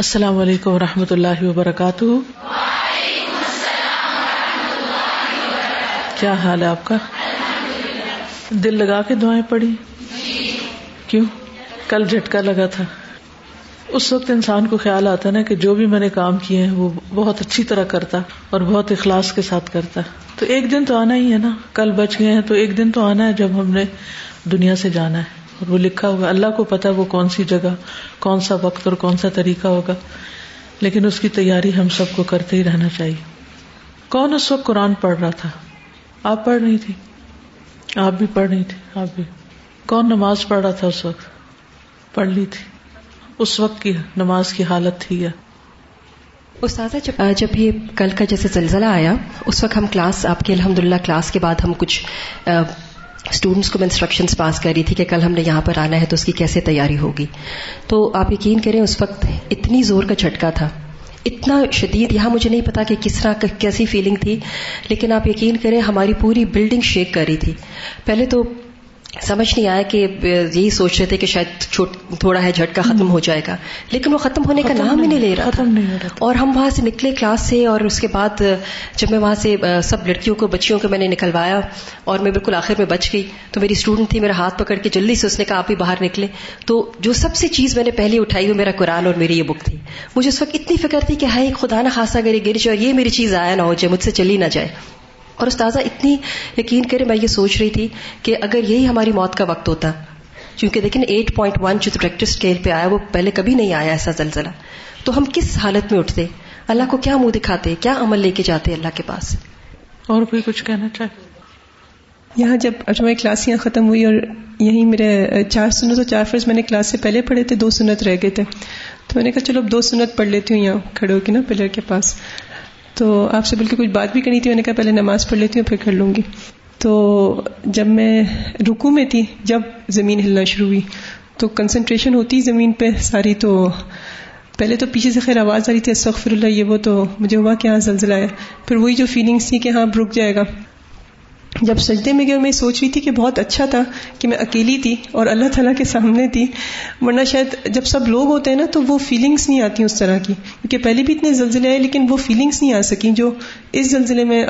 السلام علیکم و رحمۃ اللہ وبرکاتہ کیا حال ہے آپ کا دل لگا کے دعائیں پڑی کیوں کل جھٹکا لگا تھا اس وقت انسان کو خیال آتا نا کہ جو بھی میں نے کام کیے ہیں وہ بہت اچھی طرح کرتا اور بہت اخلاص کے ساتھ کرتا تو ایک دن تو آنا ہی ہے نا کل بچ گئے ہیں تو ایک دن تو آنا ہے جب ہم نے دنیا سے جانا ہے اور وہ لکھا ہوگا اللہ کو پتا وہ کون سی جگہ کون سا وقت اور کون سا طریقہ ہوگا لیکن اس کی تیاری ہم سب کو کرتے ہی رہنا چاہیے کون اس وقت قرآن پڑھ رہا تھا آپ پڑھ رہی تھی آپ بھی پڑھ رہی تھی آپ بھی کون نماز پڑھ رہا تھا اس وقت پڑھ لی تھی اس وقت کی نماز کی حالت تھی یا استاذہ جب جب یہ کل کا جیسے زلزلہ آیا اس وقت ہم کلاس آپ کی الحمد للہ کلاس کے بعد ہم کچھ اسٹوڈینٹس کو میں انسٹرکشنس پاس کر رہی تھی کہ کل ہم نے یہاں پر آنا ہے تو اس کی کیسے تیاری ہوگی تو آپ یقین کریں اس وقت اتنی زور کا جھٹکا تھا اتنا شدید یہاں مجھے نہیں پتا کہ کس طرح کیسی فیلنگ تھی لیکن آپ یقین کریں ہماری پوری بلڈنگ شیک کر رہی تھی پہلے تو سمجھ نہیں آیا کہ یہی سوچ رہے تھے کہ شاید تھوڑا ہے جھٹکا ختم ہو جائے گا لیکن وہ ختم ہونے کا نام ہی نہیں لے رہا تھا اور ہم وہاں سے نکلے کلاس سے اور اس کے بعد جب میں وہاں سے سب لڑکیوں کو بچیوں کو میں نے نکلوایا اور میں بالکل آخر میں بچ گئی تو میری اسٹوڈنٹ تھی میرا ہاتھ پکڑ کے جلدی سے اس نے کہا آپ ہی باہر نکلے تو جو سب سے چیز میں نے پہلے اٹھائی وہ میرا قرآن اور میری یہ بک تھی مجھے اس وقت اتنی فکر تھی کہ ہائی خدا نہ خاصا گری اور یہ میری چیز آیا نہ ہو جائے مجھ سے چلی نہ جائے اور استاذہ اتنی یقین کرے میں یہ سوچ رہی تھی کہ اگر یہی ہماری موت کا وقت ہوتا کیونکہ دیکھیں ایٹ پوائنٹ ون جو پریکٹس اسکیل پہ آیا وہ پہلے کبھی نہیں آیا ایسا زلزلہ تو ہم کس حالت میں اٹھتے اللہ کو کیا منہ دکھاتے کیا عمل لے کے جاتے اللہ کے پاس اور کوئی کچھ کہنا چاہیے یہاں جب اچھا کلاسیاں کلاس یہاں ختم ہوئی اور یہی میرے چار سنت اور چار فرض میں نے کلاس سے پہلے پڑھے تھے دو سنت رہ گئے تھے تو میں نے کہا چلو دو سنت پڑھ لیتی ہوں یہاں کھڑے ہو کے نا پلر کے پاس تو آپ سے بول کے کچھ بات بھی کرنی تھی میں نے کہا پہلے نماز پڑھ لیتی ہوں پھر کر لوں گی تو جب میں رکو میں تھی جب زمین ہلنا شروع ہوئی تو کنسنٹریشن ہوتی زمین پہ ساری تو پہلے تو پیچھے سے خیر آواز آ رہی تھی استغفر اللہ یہ وہ تو مجھے ہوا کہ ہاں زلزلہ ہے پھر وہی جو فیلنگس تھی کہ ہاں رک جائے گا جب سجدے میں گیا اور میں سوچ رہی تھی کہ بہت اچھا تھا کہ میں اکیلی تھی اور اللہ تعالیٰ کے سامنے تھی ورنہ شاید جب سب لوگ ہوتے ہیں نا تو وہ فیلنگس نہیں آتی اس طرح کی کیونکہ پہلے بھی اتنے زلزلے آئے لیکن وہ فیلنگس نہیں آ سکیں جو اس زلزلے میں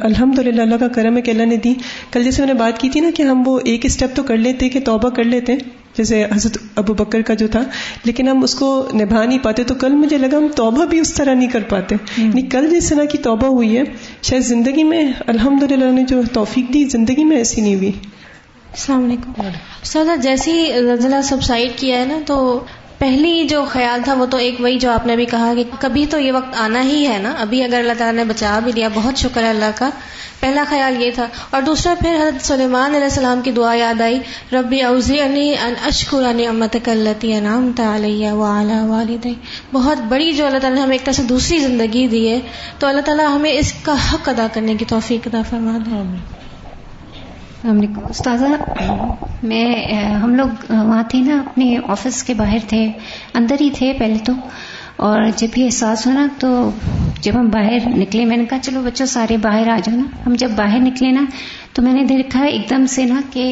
الحمد للہ اللہ کا کرم ہے کہ اللہ نے دی کل جیسے میں نے بات کی تھی نا کہ ہم وہ ایک اسٹیپ تو کر لیتے کہ توبہ کر لیتے جیسے حضرت ابو بکر کا جو تھا لیکن ہم اس کو نبھا نہیں پاتے تو کل مجھے لگا ہم توبہ بھی اس طرح نہیں کر پاتے یعنی کل جس طرح کی توبہ ہوئی ہے شاید زندگی میں الحمد للہ نے جو توفیق دی زندگی میں ایسی نہیں ہوئی السلام علیکم جیسی نا تو پہلی جو خیال تھا وہ تو ایک وہی جو آپ نے بھی کہا کہ کبھی تو یہ وقت آنا ہی ہے نا ابھی اگر اللہ تعالیٰ نے بچا بھی لیا بہت شکر ہے اللہ کا پہلا خیال یہ تھا اور دوسرا پھر حضرت سلیمان علیہ السلام کی دعا یاد آئی ربی اوزی علی اعلیٰ والد بہت بڑی جو اللہ تعالیٰ نے ہمیں ایک طرح سے دوسری زندگی دی ہے تو اللہ تعالیٰ ہمیں اس کا حق ادا کرنے کی توفیق ادا فرما دیں السلام علیکم استاذہ میں ہم لوگ وہاں تھے نا اپنے آفس کے باہر تھے اندر ہی تھے پہلے تو اور جب یہ احساس ہونا تو جب ہم باہر نکلے میں نے کہا چلو بچوں سارے باہر آ جاؤ نا ہم جب باہر نکلے نا تو میں نے دیکھا ایک دم سے نا کہ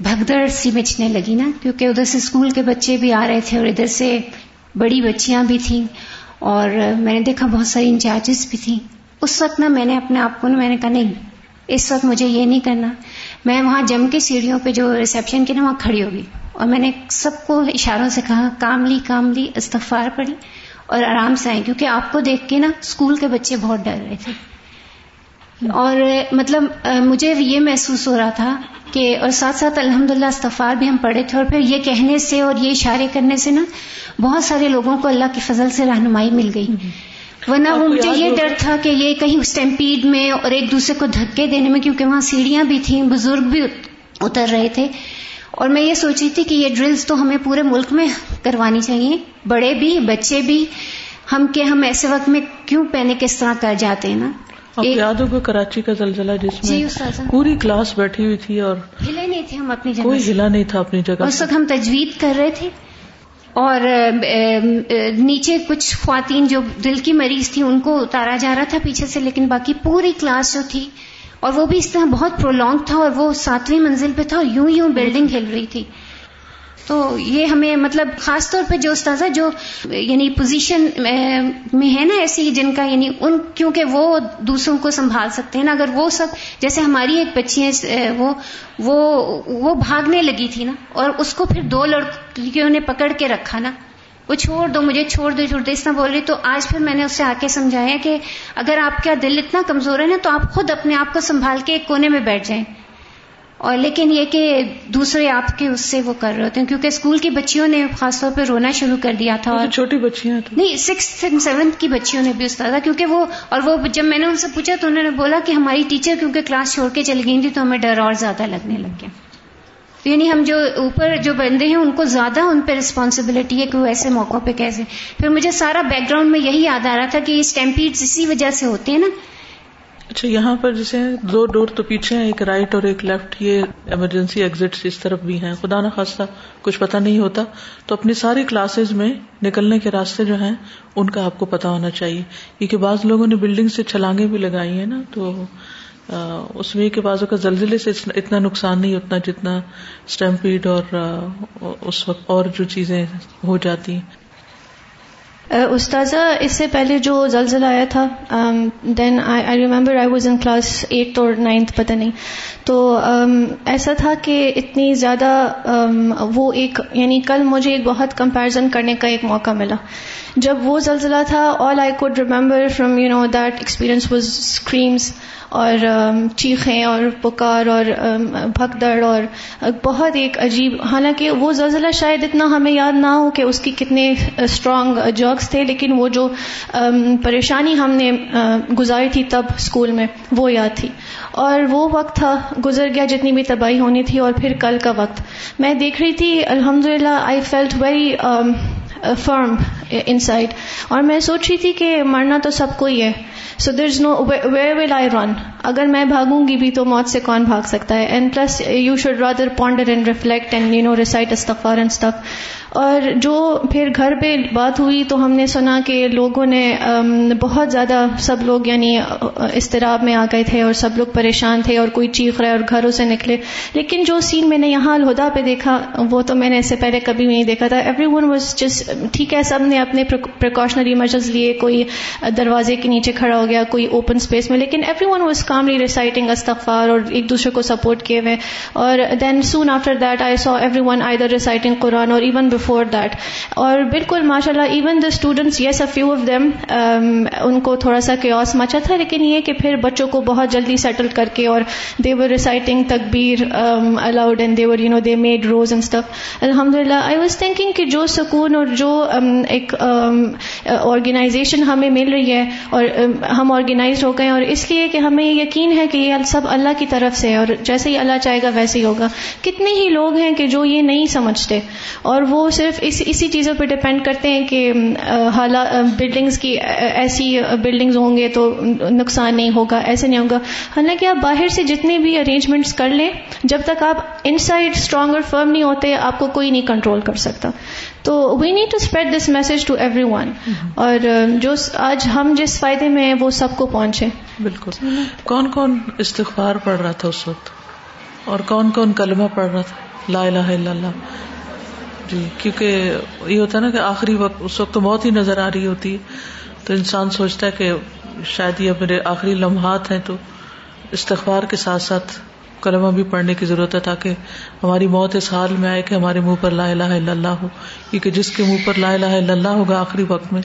بھگدڑ سی مچنے لگی نا کیونکہ ادھر سے اسکول کے بچے بھی آ رہے تھے اور ادھر سے بڑی بچیاں بھی تھیں اور میں نے دیکھا بہت ساری انچارجز بھی تھیں اس وقت نا میں نے اپنے آپ کو نا میں نے کہا نہیں اس وقت مجھے یہ نہیں کرنا میں وہاں جم کے سیڑھیوں پہ جو ریسیپشن کی نا وہاں کھڑی ہوگی اور میں نے سب کو اشاروں سے کہا کام لی کام لی استفار پڑی اور آرام سے آئے کیونکہ آپ کو دیکھ کے نا اسکول کے بچے بہت ڈر رہے تھے اور مطلب مجھے یہ محسوس ہو رہا تھا کہ اور ساتھ ساتھ الحمد للہ استفار بھی ہم پڑھے تھے اور پھر یہ کہنے سے اور یہ اشارے کرنے سے نا بہت سارے لوگوں کو اللہ کی فضل سے رہنمائی مل گئی ورنہ وہ مجھے یہ ڈر تھا کہ یہ کہیں اس ٹائم پیڈ میں اور ایک دوسرے کو دھکے دینے میں کیونکہ وہاں سیڑھیاں بھی تھیں بزرگ بھی اتر رہے تھے اور میں یہ سوچی تھی کہ یہ ڈرلز تو ہمیں پورے ملک میں کروانی چاہیے بڑے بھی بچے بھی ہم کے ہم ایسے وقت میں کیوں پہنے کس طرح کر جاتے ہیں نا یاد ہوگا کراچی کا زلزلہ جس جی میں پوری کلاس بیٹھی ہوئی تھی اور ہلا نہیں تھے ہم اپنی جگہ کوئی ہلا نہیں تھا اپنی جگہ اس وقت ہم تجوید کر رہے تھے اور نیچے کچھ خواتین جو دل کی مریض تھی ان کو اتارا جا رہا تھا پیچھے سے لیکن باقی پوری کلاس جو تھی اور وہ بھی اس طرح بہت پرولونگ تھا اور وہ ساتویں منزل پہ تھا اور یوں یوں بلڈنگ ہل رہی تھی تو یہ ہمیں مطلب خاص طور پہ جو استاذہ جو یعنی پوزیشن میں ہے نا ایسی جن کا یعنی ان کیونکہ وہ دوسروں کو سنبھال سکتے ہیں نا اگر وہ سب جیسے ہماری ایک بچی ہے وہ وہ وہ بھاگنے لگی تھی نا اور اس کو پھر دو لڑکیوں نے پکڑ کے رکھا نا وہ چھوڑ دو مجھے چھوڑ دو چھوڑ دو اس طرح بول رہی تو آج پھر میں نے اسے آ کے سمجھایا کہ اگر آپ کا دل اتنا کمزور ہے نا تو آپ خود اپنے آپ کو سنبھال کے ایک کونے میں بیٹھ جائیں اور لیکن یہ کہ دوسرے آپ کے اس سے وہ کر رہے ہوتے ہیں کیونکہ اسکول کی بچیوں نے خاص طور پہ رونا شروع کر دیا تھا اور چھوٹی بچیاں نہیں سکس سیونتھ کی بچیوں نے بھی استاد کیونکہ وہ اور وہ جب میں نے ان سے پوچھا تو انہوں نے بولا کہ ہماری ٹیچر کیونکہ کلاس چھوڑ کے چلی گئی تھی تو ہمیں ڈر اور زیادہ لگنے لگ گیا یعنی ہم جو اوپر جو بندے ہیں ان کو زیادہ ان پہ رسپانسبلٹی ہے کہ وہ ایسے موقع پہ کیسے پھر مجھے سارا بیک گراؤنڈ میں یہی یاد آ رہا تھا کہ اسٹیمپیڈ اسی وجہ سے ہوتے ہیں نا اچھا یہاں پر جیسے دو ڈور تو پیچھے ہیں ایک رائٹ اور ایک لیفٹ یہ ایمرجنسی ایگزٹ اس طرف بھی ہیں خدا خاصہ کچھ پتا نہیں ہوتا تو اپنی ساری کلاسز میں نکلنے کے راستے جو ہیں ان کا آپ کو پتا ہونا چاہیے کیونکہ بعض لوگوں نے بلڈنگ سے چھلانگیں بھی لگائی ہیں نا تو اس میں کے بازوں کا زلزلے سے اتنا نقصان نہیں اتنا جتنا اسٹمپیڈ اور اس وقت اور جو چیزیں ہو جاتی ہیں استاذہ uh, اس سے پہلے جو زلزلہ آیا تھا then I remember I was in class eight اور نائنتھ پتہ نہیں تو um, ایسا تھا کہ اتنی زیادہ um, وہ ایک یعنی کل مجھے ایک بہت کمپیرزن کرنے کا ایک موقع ملا جب وہ زلزلہ تھا all I could remember from you know that experience was screams اور چیخیں اور پکار اور بھگ اور بہت ایک عجیب حالانکہ وہ زلزلہ شاید اتنا ہمیں یاد نہ ہو کہ اس کی کتنے اسٹرانگ جرگس تھے لیکن وہ جو پریشانی ہم نے گزاری تھی تب اسکول میں وہ یاد تھی اور وہ وقت تھا گزر گیا جتنی بھی تباہی ہونی تھی اور پھر کل کا وقت میں دیکھ رہی تھی الحمد للہ I felt very firm inside اور میں سوچ رہی تھی کہ مرنا تو سب کو ہی ہے سو دیر از نو ویئر ول آئی رن اگر میں بھاگوں گی بھی تو موت سے کون بھاگ سکتا ہے and plus you should rather ponder and reflect and you know recite and stuff اور جو پھر گھر پہ بات ہوئی تو ہم نے سنا کہ لوگوں نے بہت زیادہ سب لوگ یعنی اضطراب میں آ گئے تھے اور سب لوگ پریشان تھے اور کوئی چیخ رہے اور گھروں سے نکلے لیکن جو سین میں نے یہاں الہدا پہ دیکھا وہ تو میں نے اس سے پہلے کبھی نہیں دیکھا تھا ایوری ون واز جس ٹھیک ہے سب نے اپنے پریکاشنری میجرز لیے کوئی دروازے کے نیچے کھڑا ہو گیا کوئی اوپن اسپیس میں لیکن every one was calmly reciting استغفار اور ایک دوسرے کو سپورٹ کیے ہوئے اور then soon after that I saw everyone I there reciting Quran اور ایون بفور دیٹ اور بالکل ماشاء اللہ even the students yes a few of them ان کو تھوڑا سا کیوس مچا تھا لیکن یہ کہ پھر بچوں کو بہت جلدی سیٹل کر کے اور دیور ریسائٹنگ تقبیر aloud they they were you know they made rose and stuff الحمد للہ آئی واز تھنکنگ کہ جو سکون اور جو um, ایک آرگنائزیشن um, ہمیں مل رہی ہے اور um, ہم آرگنائز ہو گئے اور اس لیے کہ ہمیں یہ یقین ہے کہ یہ سب اللہ کی طرف سے ہے اور جیسے ہی اللہ چاہے گا ویسے ہی ہوگا کتنے ہی لوگ ہیں کہ جو یہ نہیں سمجھتے اور وہ صرف اس اسی چیزوں پہ ڈپینڈ کرتے ہیں کہ حالات بلڈنگس کی ایسی بلڈنگز ہوں گے تو نقصان نہیں ہوگا ایسے نہیں ہوگا حالانکہ آپ باہر سے جتنے بھی ارینجمنٹس کر لیں جب تک آپ ان سائڈ اسٹرانگ اور فرم نہیں ہوتے آپ کو کوئی نہیں کنٹرول کر سکتا تو we need to spread this message to everyone اور um, جو آج ہم جس فائدے میں ہیں وہ سب کو پہنچے بالکل کون کون استغبار پڑھ رہا تھا اس وقت اور کون کون کلمہ پڑھ رہا تھا لا الہ الا اللہ جی کیونکہ یہ ہوتا ہے نا کہ آخری وقت اس وقت تو بہت ہی نظر آ رہی ہوتی ہے تو انسان سوچتا ہے کہ شاید یہ میرے آخری لمحات ہیں تو استغبار کے ساتھ ساتھ کلمہ بھی پڑھنے کی ضرورت ہے تاکہ ہماری موت اس حال میں آئے کہ ہمارے منہ پر لا الہ الا اللہ ہو کیونکہ جس کے منہ پر لا الہ الا اللہ ہوگا آخری وقت میں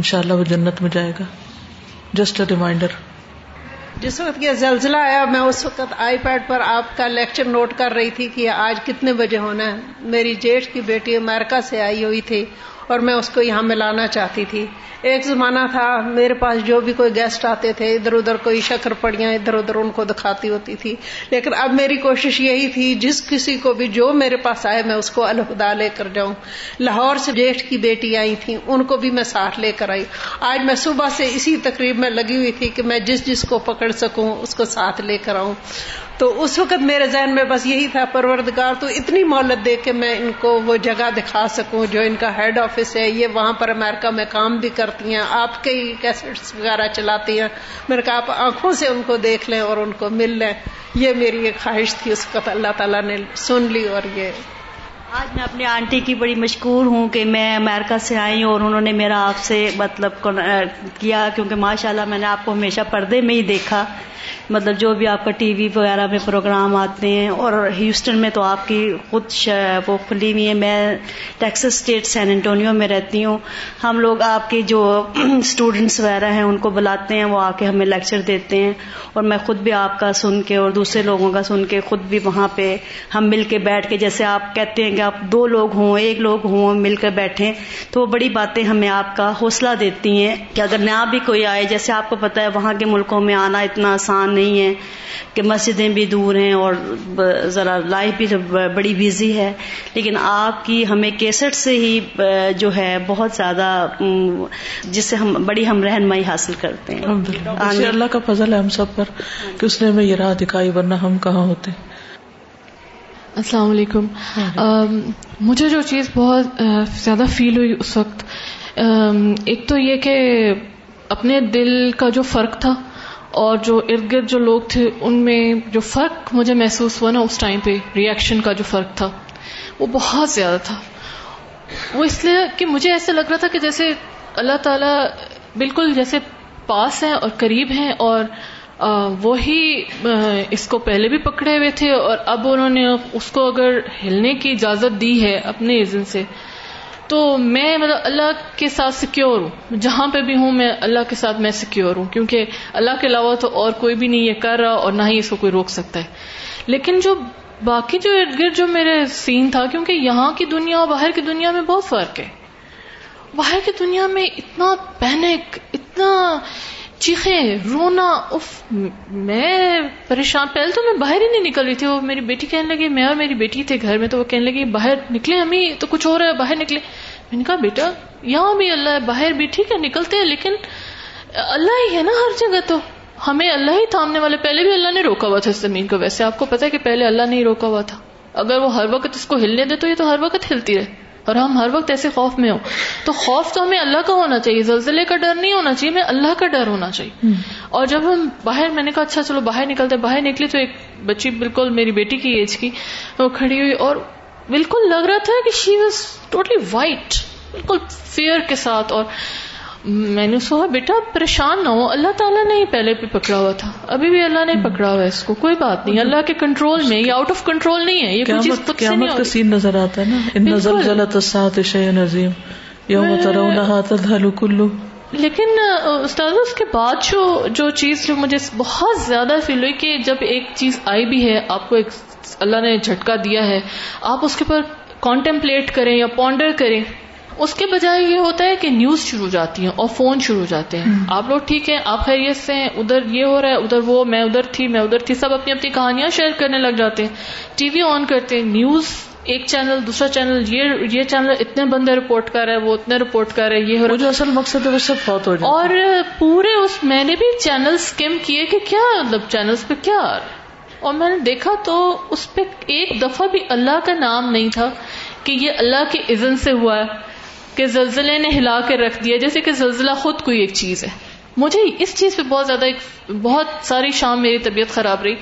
ان شاء اللہ وہ جنت میں جائے گا جسٹ اے ریمائنڈر جس وقت یہ زلزلہ آیا میں اس وقت آئی پیڈ پر آپ کا لیکچر نوٹ کر رہی تھی کہ آج کتنے بجے ہونا ہے میری جیٹھ کی بیٹی امیرکا سے آئی ہوئی تھی اور میں اس کو یہاں ملانا چاہتی تھی ایک زمانہ تھا میرے پاس جو بھی کوئی گیسٹ آتے تھے ادھر ادھر کوئی شکر پڑیاں ادھر ادھر ان کو دکھاتی ہوتی تھی لیکن اب میری کوشش یہی تھی جس کسی کو بھی جو میرے پاس آئے میں اس کو الہدا لے کر جاؤں لاہور سے جیٹھ کی بیٹی آئی تھیں ان کو بھی میں ساتھ لے کر آئی آج میں صبح سے اسی تقریب میں لگی ہوئی تھی کہ میں جس جس کو پکڑ سکوں اس کو ساتھ لے کر آؤں تو اس وقت میرے ذہن میں بس یہی تھا پروردگار تو اتنی مہلت دے کے میں ان کو وہ جگہ دکھا سکوں جو ان کا ہیڈ آفس ہے یہ وہاں پر امریکہ میں کام بھی کرتی ہیں آپ کے کیسٹ وغیرہ چلاتی ہیں میرے آپ آنکھوں سے ان کو دیکھ لیں اور ان کو مل لیں یہ میری ایک خواہش تھی اس وقت اللہ تعالیٰ نے سن لی اور یہ آج میں اپنی آنٹی کی بڑی مشکور ہوں کہ میں امریکہ سے آئی اور انہوں نے میرا آپ سے مطلب کیا کیونکہ ماشاء اللہ میں نے آپ کو ہمیشہ پردے میں ہی دیکھا مطلب جو بھی آپ کا ٹی وی وغیرہ میں پروگرام آتے ہیں اور ہیوسٹن میں تو آپ کی خود وہ کھلی ہوئی ہے میں ٹیکسس اسٹیٹ سین انٹونیو میں رہتی ہوں ہم لوگ آپ کے جو اسٹوڈینٹس وغیرہ ہیں ان کو بلاتے ہیں وہ آ کے ہمیں لیکچر دیتے ہیں اور میں خود بھی آپ کا سن کے اور دوسرے لوگوں کا سن کے خود بھی وہاں پہ ہم مل کے بیٹھ کے جیسے آپ کہتے ہیں کہ آپ دو لوگ ہوں ایک لوگ ہوں مل کر بیٹھے تو وہ بڑی باتیں ہمیں آپ کا حوصلہ دیتی ہیں کہ اگر نہ بھی کوئی آئے جیسے آپ کو پتا ہے وہاں کے ملکوں میں آنا اتنا آسان نہیں ہے کہ مسجدیں بھی دور ہیں اور ذرا لائف بھی بڑی بیزی ہے لیکن آپ کی ہمیں کیسٹ سے ہی جو ہے بہت زیادہ جس سے ہم بڑی ہم رہنمائی حاصل کرتے ہیں اللہ کا فضل ہے ہم سب پر کہ اس نے ہمیں یہ راہ دکھائی ورنہ ہم کہاں ہوتے السلام علیکم مجھے جو چیز بہت زیادہ فیل ہوئی اس وقت ایک تو یہ کہ اپنے دل کا جو فرق تھا اور جو ارد گرد جو لوگ تھے ان میں جو فرق مجھے محسوس ہوا نا اس ٹائم پہ ریئیکشن کا جو فرق تھا وہ بہت زیادہ تھا وہ اس لیے کہ مجھے ایسا لگ رہا تھا کہ جیسے اللہ تعالی بالکل جیسے پاس ہیں اور قریب ہیں اور وہی اس کو پہلے بھی پکڑے ہوئے تھے اور اب انہوں نے اس کو اگر ہلنے کی اجازت دی ہے اپنے ایزن سے تو میں مطلب اللہ کے ساتھ سیکیور ہوں جہاں پہ بھی ہوں میں اللہ کے ساتھ میں سیکیور ہوں کیونکہ اللہ کے علاوہ تو اور کوئی بھی نہیں یہ کر رہا اور نہ ہی اس کو کوئی روک سکتا ہے لیکن جو باقی جو ارد گرد جو میرے سین تھا کیونکہ یہاں کی دنیا اور باہر کی دنیا میں بہت فرق ہے باہر کی دنیا میں اتنا پینک اتنا چیخے جی رونا اف میں پریشان پہلے تو میں باہر ہی نہیں نکل رہی تھی وہ میری بیٹی کہنے لگی میں اور میری بیٹی تھے گھر میں تو وہ کہنے لگی باہر نکلے امی تو کچھ ہو رہا ہے باہر نکلے میں نے کہا بیٹا یہاں بھی اللہ ہے باہر بھی ٹھیک ہے نکلتے ہیں لیکن اللہ ہی ہے نا ہر جگہ تو ہمیں اللہ ہی تھامنے والے پہلے بھی اللہ نے روکا ہوا تھا اس زمین کو ویسے آپ کو پتا ہے کہ پہلے اللہ نے ہی روکا ہوا تھا اگر وہ ہر وقت اس کو ہلنے دے تو یہ تو ہر وقت ہلتی رہے اور ہم ہر وقت ایسے خوف میں ہوں تو خوف تو ہمیں اللہ کا ہونا چاہیے زلزلے کا ڈر نہیں ہونا چاہیے ہمیں اللہ کا ڈر ہونا چاہیے اور جب ہم باہر میں نے کہا اچھا چلو باہر نکلتے باہر نکلی تو ایک بچی بالکل میری بیٹی کی ایج کی وہ کھڑی ہوئی اور بالکل لگ رہا تھا کہ شی واز ٹوٹلی وائٹ بالکل فیئر کے ساتھ اور میں نے سوہا بیٹا پریشان نہ ہو اللہ تعالیٰ نے ہی پہلے بھی پکڑا ہوا تھا ابھی بھی اللہ نے پکڑا ہوا ہے اس کو کوئی بات نہیں اللہ کے کنٹرول میں یہ یہ آؤٹ آف کنٹرول نہیں ہے لیکن استاد اس کے بعد جو جو جو چیز مجھے بہت زیادہ فیل ہوئی کہ جب ایک چیز آئی بھی ہے آپ کو ایک اللہ نے جھٹکا دیا ہے آپ اس کے کانٹمپلیٹ کریں یا پونڈر کریں اس کے بجائے یہ ہوتا ہے کہ نیوز شروع جاتی ہیں اور فون شروع جاتے ہیں آپ لوگ ٹھیک ہیں آپ خیریت سے ہیں ادھر یہ ہو رہا ہے ادھر وہ میں ادھر تھی میں ادھر تھی سب اپنی اپنی کہانیاں شیئر کرنے لگ جاتے ہیں ٹی وی آن کرتے ہیں نیوز ایک چینل دوسرا چینل یہ یہ چینل اتنے بندے رپورٹ کر رہے وہ اتنے رپورٹ کر رہے ہو رہا جو اصل مقصد ہے وہ سب بہت ہو رہا ہے اور پورے اس میں نے بھی چینل اسکم کیے کہ کیا مطلب چینلس پہ کیا اور میں نے دیکھا تو اس پہ ایک دفعہ بھی اللہ کا نام نہیں تھا کہ یہ اللہ کے عزن سے ہوا ہے کہ زلزلے نے ہلا کے رکھ دیا جیسے کہ زلزلہ خود کوئی ایک چیز ہے مجھے اس چیز پہ بہت زیادہ ایک بہت ساری شام میری طبیعت خراب رہی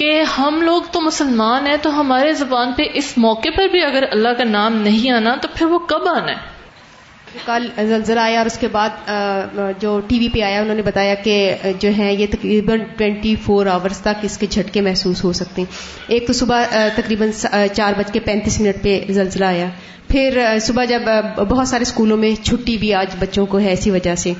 کہ ہم لوگ تو مسلمان ہیں تو ہمارے زبان پہ اس موقع پر بھی اگر اللہ کا نام نہیں آنا تو پھر وہ کب آنا ہے کل زلزلہ آیا اور اس کے بعد جو ٹی وی پہ آیا انہوں نے بتایا کہ جو ہے یہ تقریباً ٹوینٹی فور آورس تک اس کے جھٹکے محسوس ہو سکتے ہیں ایک تو صبح تقریباً چار بج کے پینتیس منٹ پہ زلزلہ آیا پھر صبح جب بہت سارے اسکولوں میں چھٹی بھی آج بچوں کو ہے اسی وجہ سے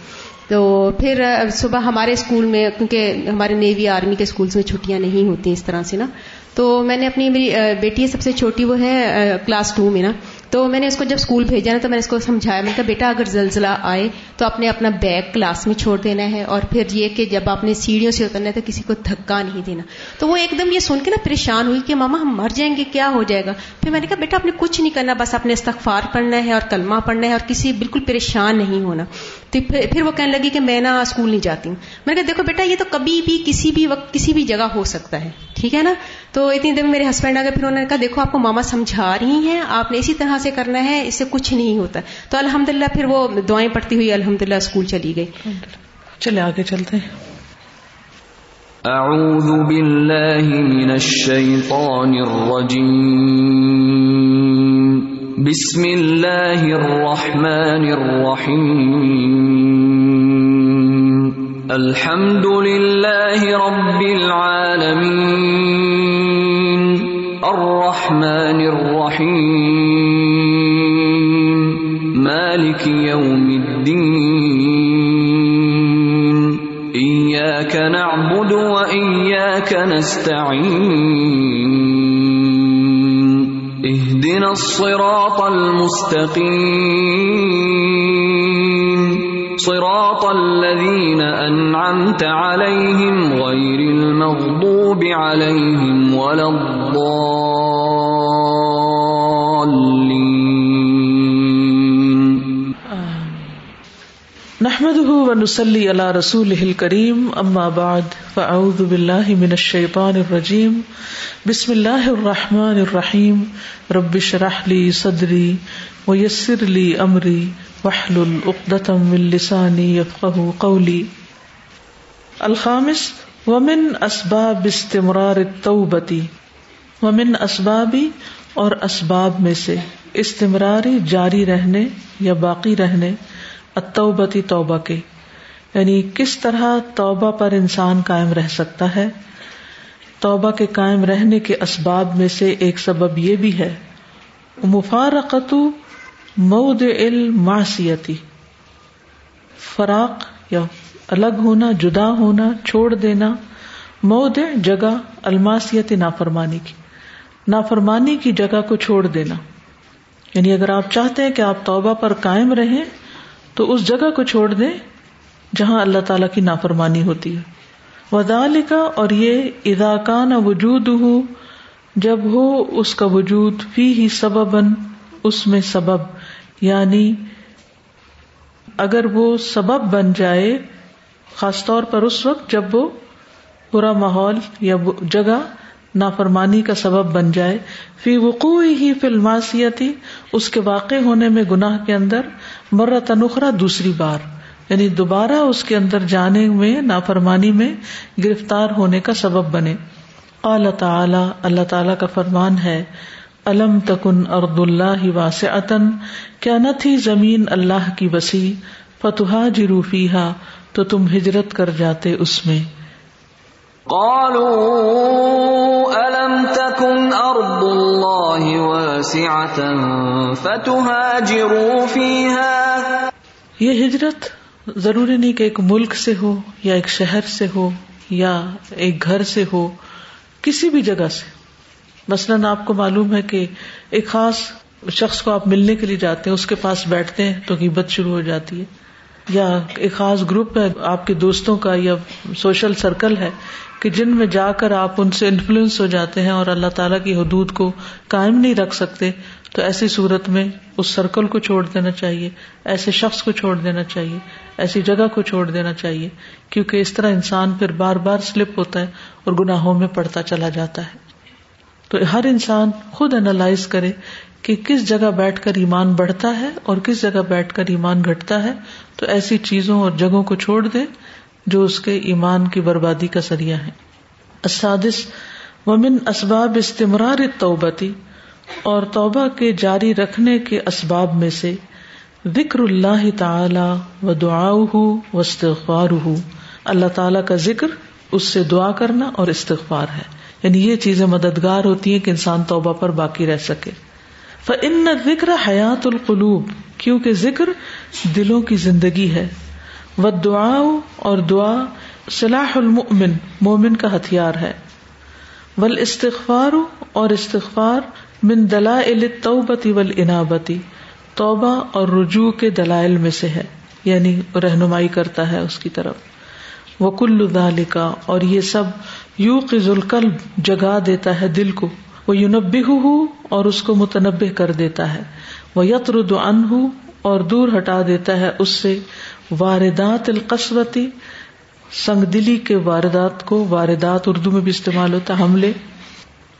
تو پھر صبح ہمارے اسکول میں کیونکہ ہمارے نیوی آرمی کے اسکولس میں چھٹیاں نہیں ہوتی اس طرح سے نا تو میں نے اپنی میری بیٹی ہے سب سے چھوٹی وہ ہے کلاس ٹو میں نا تو میں نے اس کو جب اسکول بھیجا نا تو میں نے اس کو سمجھایا میں نے کہا بیٹا اگر زلزلہ آئے تو آپ نے اپنا بیگ کلاس میں چھوڑ دینا ہے اور پھر یہ کہ جب آپ نے سیڑھیوں سے اترنا ہے تو کسی کو دھکا نہیں دینا تو وہ ایک دم یہ سن کے نا پریشان ہوئی کہ ماما ہم مر جائیں گے کیا ہو جائے گا پھر میں نے کہا بیٹا آپ نے کچھ نہیں کرنا بس اپنے استغفار پڑھنا ہے اور کلمہ پڑھنا ہے اور کسی بالکل پریشان نہیں ہونا تو پھر وہ کہنے لگی کہ میں نا اسکول نہیں جاتی ہوں میں نے کہا دیکھو بیٹا یہ تو کبھی بھی کسی بھی وقت کسی بھی جگہ ہو سکتا ہے ٹھیک ہے نا تو اتنی دیر میں میرے ہسبینڈ آ گئے پھر انہوں نے کہا دیکھو آپ کو ماما سمجھا رہی ہیں آپ نے اسی طرح سے کرنا ہے اس سے کچھ نہیں ہوتا تو الحمد پھر وہ دعائیں پڑتی ہوئی الحمد للہ اسکول چلی گئی چلے آگے چلتے اعوذ باللہ من الشیطان بسم اللہ الرحمن الرحیم الحمد للہ رب الرحمن الرحیم مالک یوم الدین ایاک نعبد و ایاک نستعین اہدنا الصراط المستقیم صراط الذين عليهم عليهم غير المغضوب ولا الضالين نحمده على رسوله الكريم بعد بالله من الشيطان الرجيم بسم الله الرحمن الرحيم رب الرحمان لي صدري ويسر لي امری وحل العقدم السانی ومن اسباب استمرار ومن اسبابی اور اسباب میں سے استمراری جاری رہنے یا باقی رہنے توبہ کے یعنی کس طرح توبہ پر انسان قائم رہ سکتا ہے توبہ کے قائم رہنے کے اسباب میں سے ایک سبب یہ بھی ہے مفارقت مؤد الماسی فراق یا الگ ہونا جدا ہونا چھوڑ دینا مود جگہ الماسیت نافرمانی کی نافرمانی کی جگہ کو چھوڑ دینا یعنی اگر آپ چاہتے ہیں کہ آپ توبہ پر قائم رہیں تو اس جگہ کو چھوڑ دیں جہاں اللہ تعالی کی نافرمانی ہوتی ہے وزال کا اور یہ اداکان وجود ہو جب ہو اس کا وجود فی ہی سبب اس میں سبب یعنی اگر وہ سبب بن جائے خاص طور پر اس وقت جب وہ برا ماحول یا جگہ نافرمانی کا سبب بن جائے فی وقوع ہی فلماسیتی اس کے واقع ہونے میں گناہ کے اندر مرہ تنخرا دوسری بار یعنی دوبارہ اس کے اندر جانے میں نافرمانی میں گرفتار ہونے کا سبب بنے قال تعالی اللہ تعالی کا فرمان ہے الم تکن ارد اللہ ہی کیا نہ تھی زمین اللہ کی بسی فتوحا جروفی ہا تو تم ہجرت کر جاتے اس میں فيها یہ ہجرت ضروری نہیں کہ ایک ملک سے ہو یا ایک شہر سے ہو یا ایک گھر سے ہو کسی بھی جگہ سے مثلاً آپ کو معلوم ہے کہ ایک خاص شخص کو آپ ملنے کے لیے جاتے ہیں اس کے پاس بیٹھتے ہیں تو غیبت شروع ہو جاتی ہے یا ایک خاص گروپ ہے آپ کے دوستوں کا یا سوشل سرکل ہے کہ جن میں جا کر آپ ان سے انفلوئنس ہو جاتے ہیں اور اللہ تعالیٰ کی حدود کو قائم نہیں رکھ سکتے تو ایسی صورت میں اس سرکل کو چھوڑ دینا چاہیے ایسے شخص کو چھوڑ دینا چاہیے ایسی جگہ کو چھوڑ دینا چاہیے کیونکہ اس طرح انسان پھر بار بار سلپ ہوتا ہے اور گناہوں میں پڑتا چلا جاتا ہے تو ہر انسان خود انالائز کرے کہ کس جگہ بیٹھ کر ایمان بڑھتا ہے اور کس جگہ بیٹھ کر ایمان گھٹتا ہے تو ایسی چیزوں اور جگہوں کو چھوڑ دے جو اس کے ایمان کی بربادی کا ذریعہ ہے اسادس ومن اسباب استمرار توبتی اور توبہ کے جاری رکھنے کے اسباب میں سے ذکر اللہ تعالی و دعا و استغفار اللہ تعالی کا ذکر اس سے دعا کرنا اور استغفار ہے یعنی یہ چیزیں مددگار ہوتی ہیں کہ انسان توبہ پر باقی رہ سکے ذکر حیات القلوب ذکر دلوں کی زندگی ہے وہ دعا اور دعا صلاح المؤمن مومن کا ہتھیار ہے ول استغفار اور استغفار من توبہ اور رجوع کے دلائل میں سے ہے یعنی رہنمائی کرتا ہے اس کی طرف وہ کلکا اور یہ سب یو القلب جگا دیتا ہے دل کو وہ یونبی ہوں اور اس کو متنبع کر دیتا ہے وہ یقر ہو اور دور ہٹا دیتا ہے اس سے واردات وارداتی سنگ دلی کے واردات کو واردات اردو میں بھی استعمال ہوتا ہے حملے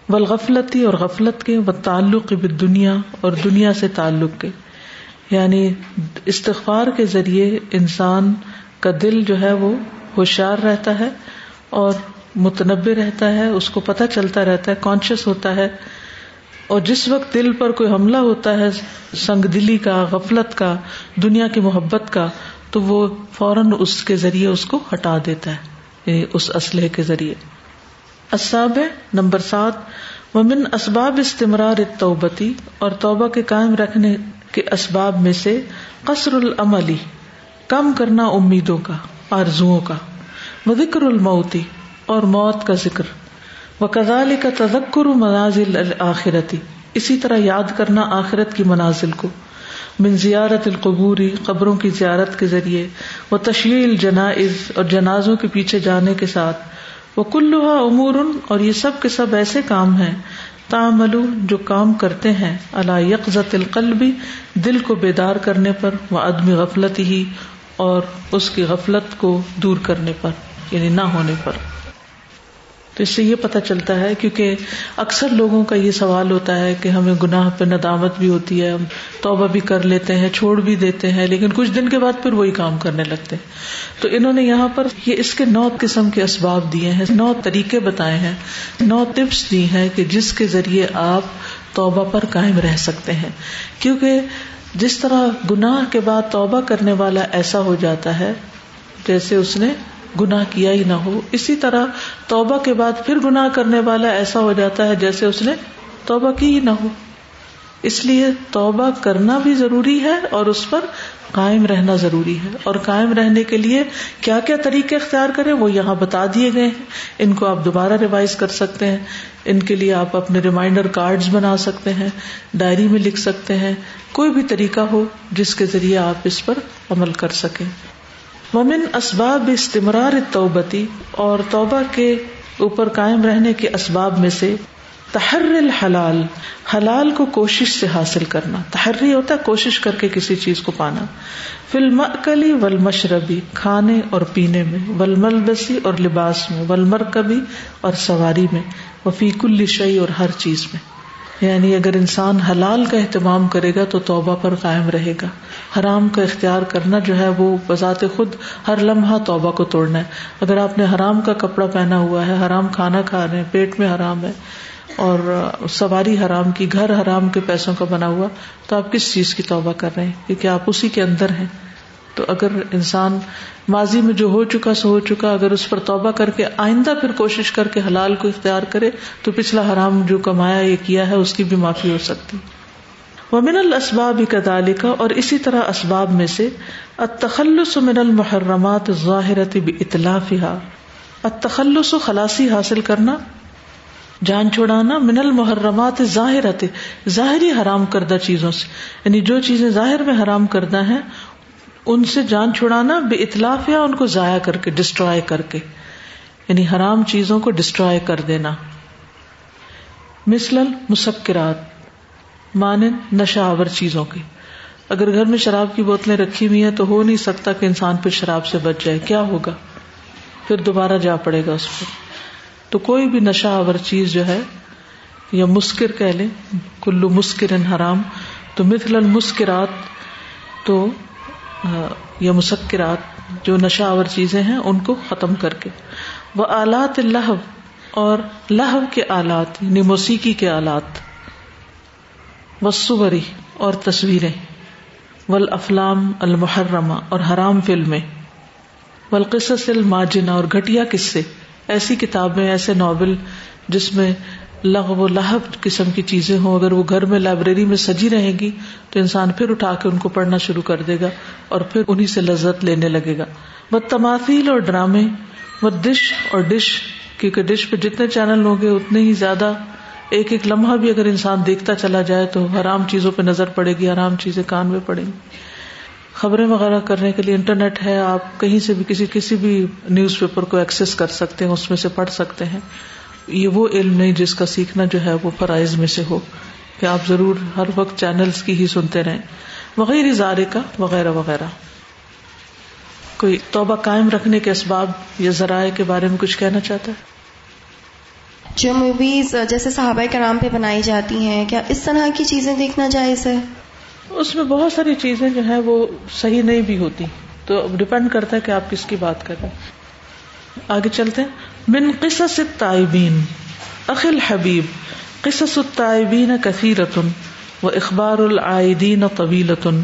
و غفلتی اور غفلت کے و تعلق دنیا اور دنیا سے تعلق کے یعنی استغفار کے ذریعے انسان کا دل جو ہے وہ ہوشیار رہتا ہے اور متنوع رہتا ہے اس کو پتہ چلتا رہتا ہے کانشیس ہوتا ہے اور جس وقت دل پر کوئی حملہ ہوتا ہے سنگ دلی کا غفلت کا دنیا کی محبت کا تو وہ فوراً اس کے ذریعے اس کو ہٹا دیتا ہے اس اسلحے کے ذریعے اساب نمبر سات ومن اسباب استمرار توبتی اور توبہ کے قائم رکھنے کے اسباب میں سے قصر العملی کم کرنا امیدوں کا آرزو کا وہ ذکر اور موت کا ذکر وہ کزال کا تذکر منازل الآخرتی اسی طرح یاد کرنا آخرت کی منازل کو من زیارت القبوری قبروں کی زیارت کے ذریعے وہ تشریح اور جنازوں کے پیچھے جانے کے ساتھ وہ کلوہا امور اور یہ سب کے سب ایسے کام ہیں تاہملو جو کام کرتے ہیں اللہ یکزت القلبی دل کو بیدار کرنے پر وہ عدم غفلت ہی اور اس کی غفلت کو دور کرنے پر یعنی نہ ہونے پر تو اس سے یہ پتا چلتا ہے کیونکہ اکثر لوگوں کا یہ سوال ہوتا ہے کہ ہمیں گناہ پہ ندامت بھی ہوتی ہے ہم توبہ بھی کر لیتے ہیں چھوڑ بھی دیتے ہیں لیکن کچھ دن کے بعد پھر وہی کام کرنے لگتے ہیں تو انہوں نے یہاں پر یہ اس کے نو قسم کے اسباب دیے ہیں نو طریقے بتائے ہیں نو ٹپس دی ہیں کہ جس کے ذریعے آپ توبہ پر قائم رہ سکتے ہیں کیونکہ جس طرح گناہ کے بعد توبہ کرنے والا ایسا ہو جاتا ہے جیسے اس نے گنا کیا ہی نہ ہو اسی طرح توبہ کے بعد پھر گنا کرنے والا ایسا ہو جاتا ہے جیسے اس نے توبہ کی ہی نہ ہو اس لیے توبہ کرنا بھی ضروری ہے اور اس پر قائم رہنا ضروری ہے اور قائم رہنے کے لیے کیا کیا طریقے اختیار کریں وہ یہاں بتا دیے گئے ہیں ان کو آپ دوبارہ ریوائز کر سکتے ہیں ان کے لیے آپ اپنے ریمائنڈر کارڈ بنا سکتے ہیں ڈائری میں لکھ سکتے ہیں کوئی بھی طریقہ ہو جس کے ذریعے آپ اس پر عمل کر سکیں ومن اسباب استمرار توبتی اور توبہ کے اوپر قائم رہنے کے اسباب میں سے تحر الحلال حلال کو کوشش سے حاصل کرنا تحری ہوتا ہے کوشش کر کے کسی چیز کو پانا فلم کلی ولمشربی کھانے اور پینے میں ولمل بسی اور لباس میں ول مرکبی اور سواری میں وفیق الشعی اور ہر چیز میں یعنی اگر انسان حلال کا اہتمام کرے گا تو توبہ پر قائم رہے گا حرام کا اختیار کرنا جو ہے وہ بذات خود ہر لمحہ توبہ کو توڑنا ہے اگر آپ نے حرام کا کپڑا پہنا ہوا ہے حرام کھانا کھا رہے ہیں پیٹ میں حرام ہے اور سواری حرام کی گھر حرام کے پیسوں کا بنا ہوا تو آپ کس چیز کی توبہ کر رہے ہیں کیونکہ آپ اسی کے اندر ہیں تو اگر انسان ماضی میں جو ہو چکا سو ہو چکا اگر اس پر توبہ کر کے آئندہ پھر کوشش کر کے حلال کو اختیار کرے تو پچھلا حرام جو کمایا یہ کیا ہے اس کی بھی معافی ہو سکتی ومن الاسباب ال کا اور اسی طرح اسباب میں سے التخلص من المحرمات ظاہرت بے اطلاف و خلاصی حاصل کرنا جان چھوڑانا من المحرمات ظاہرت ظاہر حرام کردہ چیزوں سے یعنی جو چیزیں ظاہر میں حرام کردہ ہیں ان سے جان چھڑانا بے اطلاف یا ان کو ضائع کر کے ڈسٹرائے کر کے یعنی حرام چیزوں کو ڈسٹروئے کر دینا مثلا مسکرات مانے نشہ آور چیزوں کی اگر گھر میں شراب کی بوتلیں رکھی ہوئی ہیں تو ہو نہیں سکتا کہ انسان پھر شراب سے بچ جائے کیا ہوگا پھر دوبارہ جا پڑے گا اس پہ تو کوئی بھی نشہ آور چیز جو ہے یا مسکر کہہ لیں کلو مسکر حرام تو مثل مسکرات تو یا مسکرات جو نشہ آور چیزیں ہیں ان کو ختم کر کے وہ آلات لہو اور لہو کے آلات یعنی موسیقی کے آلات وصوری اور تصویریں افلام المحرما اور حرام فلمیں ولقصَ الماجنا اور گٹیا قصے ایسی کتابیں ایسے ناول جس میں لغ و لہب قسم کی چیزیں ہوں اگر وہ گھر میں لائبریری میں سجی رہے گی تو انسان پھر اٹھا کے ان کو پڑھنا شروع کر دے گا اور پھر انہیں سے لذت لینے لگے گا وہ تماثیل اور ڈرامے ڈش اور ڈش کیونکہ ڈش پہ جتنے چینل ہوں گے اتنے ہی زیادہ ایک ایک لمحہ بھی اگر انسان دیکھتا چلا جائے تو حرام چیزوں پہ نظر پڑے گی آرام چیزیں کان میں پڑیں گی خبریں وغیرہ کرنے کے لیے انٹرنیٹ ہے آپ کہیں سے بھی کسی کسی بھی نیوز پیپر کو ایکسس کر سکتے ہیں اس میں سے پڑھ سکتے ہیں یہ وہ علم نہیں جس کا سیکھنا جو ہے وہ فرائض میں سے ہو کہ آپ ضرور ہر وقت چینلز کی ہی سنتے رہیں وغیرہ کا وغیرہ وغیرہ کوئی توبہ قائم رکھنے کے اسباب یا ذرائع کے بارے میں کچھ کہنا چاہتا ہے جو موویز جیسے صحابہ کرام پہ بنائی جاتی ہیں کیا اس طرح کی چیزیں دیکھنا جائز ہے اس میں بہت ساری چیزیں جو ہیں وہ صحیح نہیں بھی ہوتی تو ڈپینڈ کرتا ہے کہ آپ کس کی بات کریں آگے چلتے ہیں من قصص الطائبین اخ الحبیب قصص الطائبین کثیرتن و اخبار العائدین طویلتن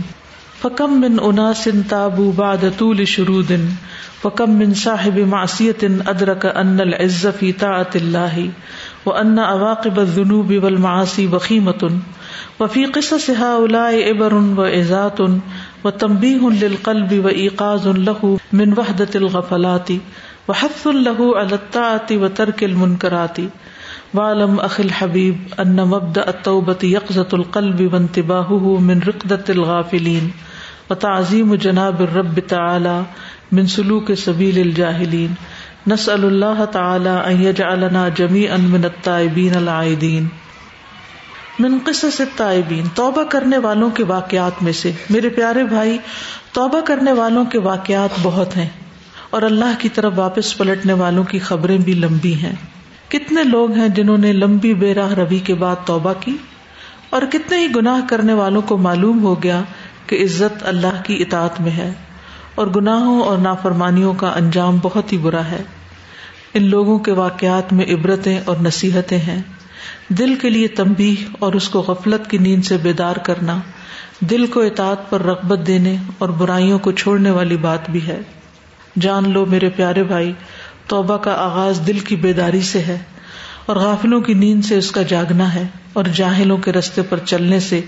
فکم من اناس تابو بعد طول شرود فکم من صاحب معصیت ادرک ان العز فی طاعت اللہ و ان اواقب الذنوب والمعاصی وخیمتن وفي قصص هؤلاء عبر وإزات وتنبيه للقلب وإيقاظ له من وحدة الغفلات وہ حف الح الطاطی و ترک المنکراتی والم اخل حبیب ان مبد التوبت یکزت القلب وانتباہ من رقدت الغافلین و تعظیم جناب الرب تعالی من سلوک سبیل الجاہلین نسأل اللہ تعالی ان یجعلنا جمیعا من التائبین العائدین من قصص التائبین توبہ کرنے والوں کے واقعات میں سے میرے پیارے بھائی توبہ کرنے والوں کے واقعات بہت ہیں اور اللہ کی طرف واپس پلٹنے والوں کی خبریں بھی لمبی ہیں کتنے لوگ ہیں جنہوں نے لمبی بے راہ روی کے بعد توبہ کی اور کتنے ہی گناہ کرنے والوں کو معلوم ہو گیا کہ عزت اللہ کی اطاعت میں ہے اور گناہوں اور نافرمانیوں کا انجام بہت ہی برا ہے ان لوگوں کے واقعات میں عبرتیں اور نصیحتیں ہیں دل کے لیے تمبی اور اس کو غفلت کی نیند سے بیدار کرنا دل کو اطاعت پر رغبت دینے اور برائیوں کو چھوڑنے والی بات بھی ہے جان لو میرے پیارے بھائی توبہ کا آغاز دل کی بیداری سے ہے اور غافلوں کی نیند سے اس کا جاگنا ہے اور جاہلوں کے رستے پر چلنے سے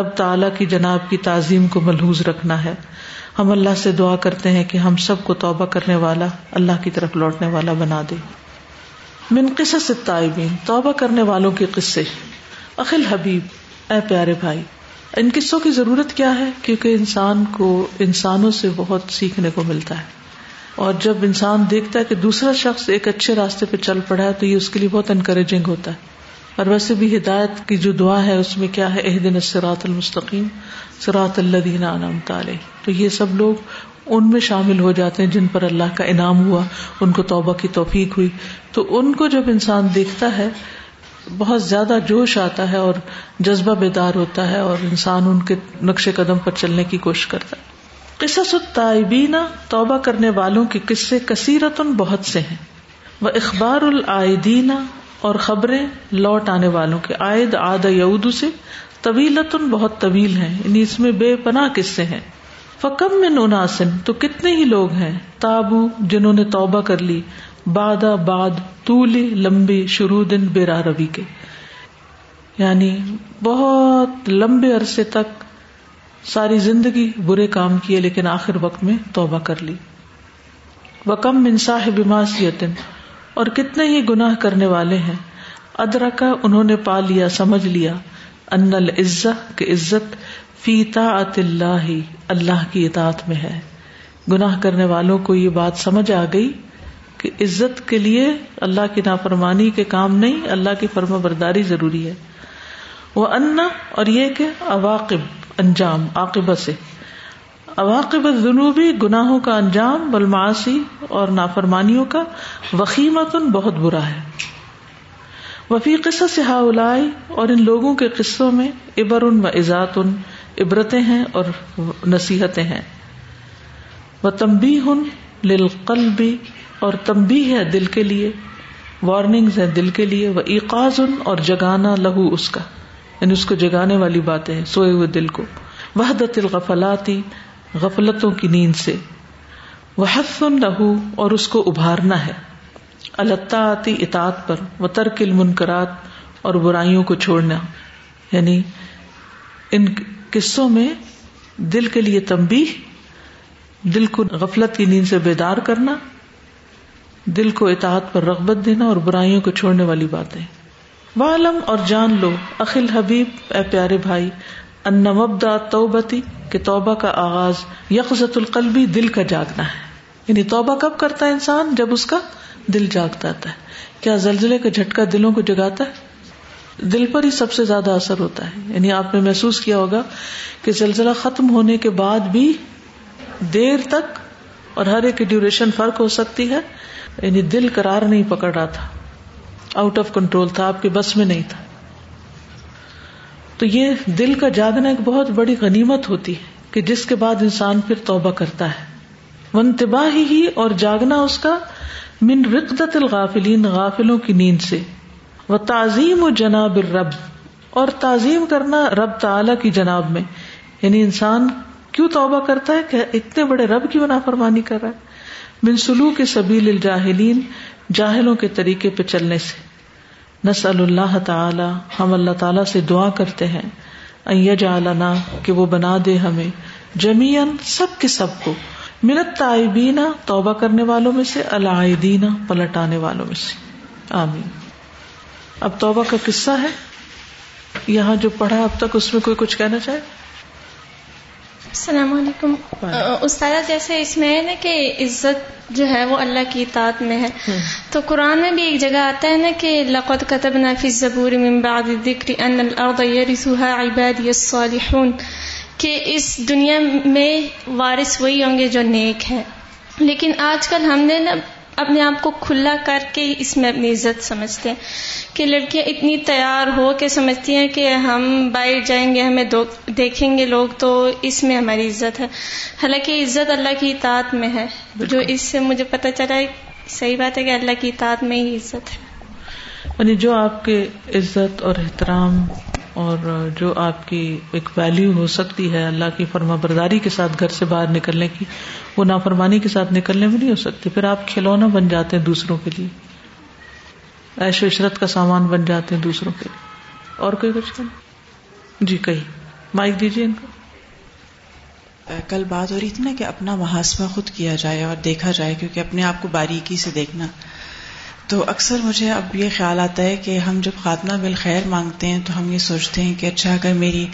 رب تعلی کی جناب کی تعظیم کو ملحوظ رکھنا ہے ہم اللہ سے دعا کرتے ہیں کہ ہم سب کو توبہ کرنے والا اللہ کی طرف لوٹنے والا بنا دے من قصص سے تائبین توبہ کرنے والوں کے قصے اخل حبیب اے پیارے بھائی ان قصوں کی ضرورت کیا ہے کیونکہ انسان کو انسانوں سے بہت سیکھنے کو ملتا ہے اور جب انسان دیکھتا ہے کہ دوسرا شخص ایک اچھے راستے پہ چل پڑا ہے تو یہ اس کے لیے بہت انکریجنگ ہوتا ہے اور ویسے بھی ہدایت کی جو دعا ہے اس میں کیا ہے اح دن اسراۃ المستقیم سراۃ اللہدین عانت تو یہ سب لوگ ان میں شامل ہو جاتے ہیں جن پر اللہ کا انعام ہوا ان کو توبہ کی توفیق ہوئی تو ان کو جب انسان دیکھتا ہے بہت زیادہ جوش آتا ہے اور جذبہ بیدار ہوتا ہے اور انسان ان کے نقش قدم پر چلنے کی کوشش کرتا ہے قصص الطائبین توبہ کرنے والوں کے قصے کثیرت بہت سے ہیں وہ اخبار العائدین اور خبریں لوٹ آنے والوں کے آئد آد یعود سے طویلتن بہت طویل ہیں یعنی اس میں بے پناہ قصے ہیں فکم میں نوناسن تو کتنے ہی لوگ ہیں تابو جنہوں نے توبہ کر لی باد باد تولی لمبی شروع دن بیرا روی کے یعنی بہت لمبے عرصے تک ساری زندگی برے کام کیے لیکن آخر وقت میں توبہ کر لی وکم کم انساح بماسی اور کتنے ہی گناہ کرنے والے ہیں کا انہوں نے پا لیا سمجھ لیا ان انزہ عزت فیتا اللہ اللہ کی اطاعت میں ہے گناہ کرنے والوں کو یہ بات سمجھ آ گئی کہ عزت کے لیے اللہ کی نافرمانی کے کام نہیں اللہ کی فرم برداری ضروری ہے وہ انا اور یہ کہ اواقب انجام عاقبہ سے اب جنوبی گناہوں کا انجام بلماسی اور نافرمانیوں کا وقیمتن بہت برا ہے وفی قصہ سے ہاؤلائی اور ان لوگوں کے قصوں میں ابر ان و ایزات ان عبرتیں ہیں اور نصیحتیں ہیں وہ تمبی ہن للقلبی اور تمبی ہے دل کے لیے وارننگز ہیں دل کے لیے وہ ایقاز ان اور جگانا لہو اس کا یعنی اس کو جگانے والی باتیں سوئے ہوئے دل کو وحدت الغفلاتی غفلاتی غفلتوں کی نیند سے وہ فن لہو اور اس کو ابھارنا ہے الطاعتی آتی اطاط پر وہ ترکل منقرات اور برائیوں کو چھوڑنا یعنی ان قصوں میں دل کے لیے تمبی دل کو غفلت کی نیند سے بیدار کرنا دل کو اطاعت پر رغبت دینا اور برائیوں کو چھوڑنے والی باتیں والم اور جان لو اخل حبیب اے پیارے بھائی ان مبدا توبتی کہ توبہ کا آغاز یکزت القلبی دل کا جاگنا ہے یعنی توبہ کب کرتا ہے انسان جب اس کا دل جاگتا ہے کیا زلزلے کا جھٹکا دلوں کو جگاتا ہے دل پر ہی سب سے زیادہ اثر ہوتا ہے یعنی آپ نے محسوس کیا ہوگا کہ زلزلہ ختم ہونے کے بعد بھی دیر تک اور ہر ایک کی ڈیوریشن فرق ہو سکتی ہے یعنی دل قرار نہیں پکڑ رہا تھا آؤٹ آف کنٹرول تھا آپ کے بس میں نہیں تھا تو یہ دل کا جاگنا ایک بہت بڑی غنیمت ہوتی ہے کہ جس کے بعد انسان پھر توبہ کرتا ہے ون ہی اور جاگنا اس کا من رقدت الغافلین غافلوں کی نیند سے وہ تعظیم و جناب رب اور تعظیم کرنا رب تعلی کی جناب میں یعنی انسان کیوں توبہ کرتا ہے کہ اتنے بڑے رب کی فرمانی کر رہا ہے من سلوک سبیل الجاہلین جاہلوں کے طریقے پہ چلنے سے نسأل اللہ تعالی ہم اللہ تعالی سے دعا کرتے ہیں کہ وہ بنا دے ہمیں جمین سب کے سب کو منت تائ توبہ کرنے والوں میں سے الدینہ پلٹانے والوں میں سے آمین اب توبہ کا قصہ ہے یہاں جو پڑھا اب تک اس میں کوئی کچھ کہنا چاہے السلام علیکم استاد جیسے اس میں ہے نا کہ عزت جو ہے وہ اللہ کی اطاعت میں ہے تو قرآن میں بھی ایک جگہ آتا ہے نا کہ اللہ قطب نافی ضبوریہ رسوحا کہ اس دنیا میں وارث وہی ہوں گے جو نیک ہے لیکن آج کل ہم نے نا اپنے آپ کو کھلا کر کے اس میں اپنی عزت سمجھتے ہیں کہ لڑکیاں اتنی تیار ہو کے سمجھتی ہیں کہ ہم باہر جائیں گے ہمیں دیکھیں گے لوگ تو اس میں ہماری عزت ہے حالانکہ عزت اللہ کی اطاعت میں ہے جو اس سے مجھے پتا چلا ہے صحیح بات ہے کہ اللہ کی اطاعت میں ہی عزت ہے یعنی جو آپ کے عزت اور احترام اور جو آپ کی ایک ویلو ہو سکتی ہے اللہ کی فرما برداری کے ساتھ گھر سے باہر نکلنے کی وہ نافرمانی کے ساتھ نکلنے میں نہیں ہو سکتی پھر آپ کھلونا بن جاتے ہیں دوسروں کے لیے ایش و عشرت کا سامان بن جاتے ہیں دوسروں کے لیے اور کوئی کچھ جی کہی مائک دیجیے ان کو کل بات ہو رہی تھی نا کہ اپنا محاسبہ خود کیا جائے اور دیکھا جائے کیونکہ اپنے آپ کو باریکی سے دیکھنا تو اکثر مجھے اب یہ خیال آتا ہے کہ ہم جب خاتمہ بالخیر مانگتے ہیں تو ہم یہ سوچتے ہیں کہ اچھا اگر میری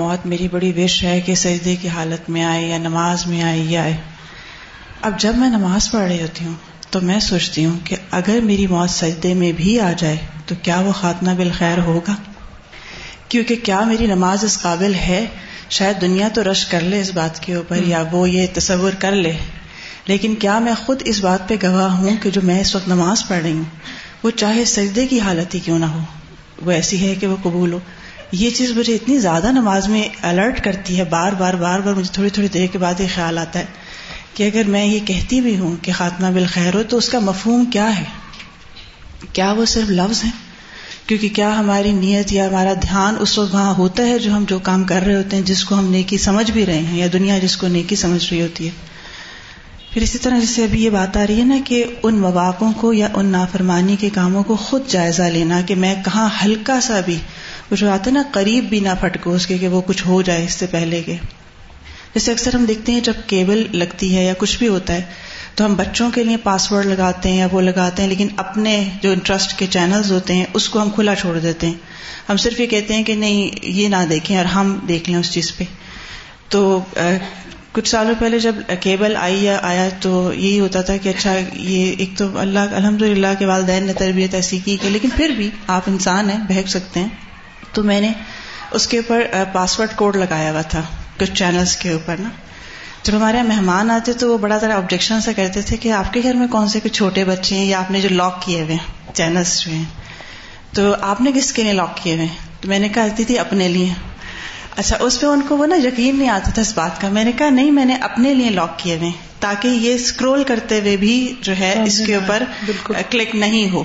موت میری بڑی وش ہے کہ سجدے کی حالت میں آئے یا نماز میں آئے یا آئے اب جب میں نماز پڑھ رہی ہوتی ہوں تو میں سوچتی ہوں کہ اگر میری موت سجدے میں بھی آ جائے تو کیا وہ خاتمہ بالخیر ہوگا کیونکہ کیا میری نماز اس قابل ہے شاید دنیا تو رش کر لے اس بات کے اوپر یا وہ یہ تصور کر لے لیکن کیا میں خود اس بات پہ گواہ ہوں کہ جو میں اس وقت نماز پڑھ رہی ہوں وہ چاہے سجدے کی حالت ہی کیوں نہ ہو وہ ایسی ہے کہ وہ قبول ہو یہ چیز مجھے اتنی زیادہ نماز میں الرٹ کرتی ہے بار بار بار بار مجھے تھوڑی تھوڑی دیر کے بعد یہ خیال آتا ہے کہ اگر میں یہ کہتی بھی ہوں کہ خاتمہ بالخیر ہو تو اس کا مفہوم کیا ہے کیا وہ صرف لفظ ہیں کیونکہ کیا ہماری نیت یا ہمارا دھیان اس وقت وہاں ہوتا ہے جو ہم جو کام کر رہے ہوتے ہیں جس کو ہم نیکی سمجھ بھی رہے ہیں یا دنیا جس کو نیکی سمجھ رہی ہوتی ہے پھر اسی طرح جیسے ابھی یہ بات آ رہی ہے نا کہ ان مواقعوں کو یا ان نافرمانی کے کاموں کو خود جائزہ لینا کہ میں کہاں ہلکا سا بھی جو آتے ہے نا قریب بھی نہ پھٹکو اس کے کہ وہ کچھ ہو جائے اس سے پہلے کے جیسے اکثر ہم دیکھتے ہیں جب کیبل لگتی ہے یا کچھ بھی ہوتا ہے تو ہم بچوں کے لیے پاس ورڈ لگاتے ہیں یا وہ لگاتے ہیں لیکن اپنے جو انٹرسٹ کے چینلز ہوتے ہیں اس کو ہم کھلا چھوڑ دیتے ہیں ہم صرف یہ کہتے ہیں کہ نہیں یہ نہ دیکھیں اور ہم دیکھ لیں اس چیز پہ تو کچھ سالوں پہلے جب کیبل آئی یا آیا تو یہی ہوتا تھا کہ اچھا یہ ایک تو اللہ الحمد للہ کے والدین نے تربیت ایسی کی کہ لیکن پھر بھی آپ انسان ہیں بہک سکتے ہیں تو میں نے اس کے اوپر پاسورڈ کوڈ لگایا ہوا تھا کچھ چینلس کے اوپر نا جب ہمارے مہمان آتے تو وہ بڑا ذرا آبجیکشن سے کہتے تھے کہ آپ کے گھر میں کون سے کچھ چھوٹے بچے ہیں یا آپ نے جو لاک کیے ہوئے ہیں چینلس جو ہیں تو آپ نے کس کے لیے لاک کیے ہوئے ہیں تو میں نے کہتی تھی اپنے لیے اچھا اس پہ ان کو وہ نا یقین نہیں آتا تھا اس بات کا میں نے کہا نہیں میں نے اپنے لیے لاک کیے ہوئے تاکہ یہ اسکرول کرتے ہوئے بھی جو ہے اس کے اوپر کلک نہیں ہو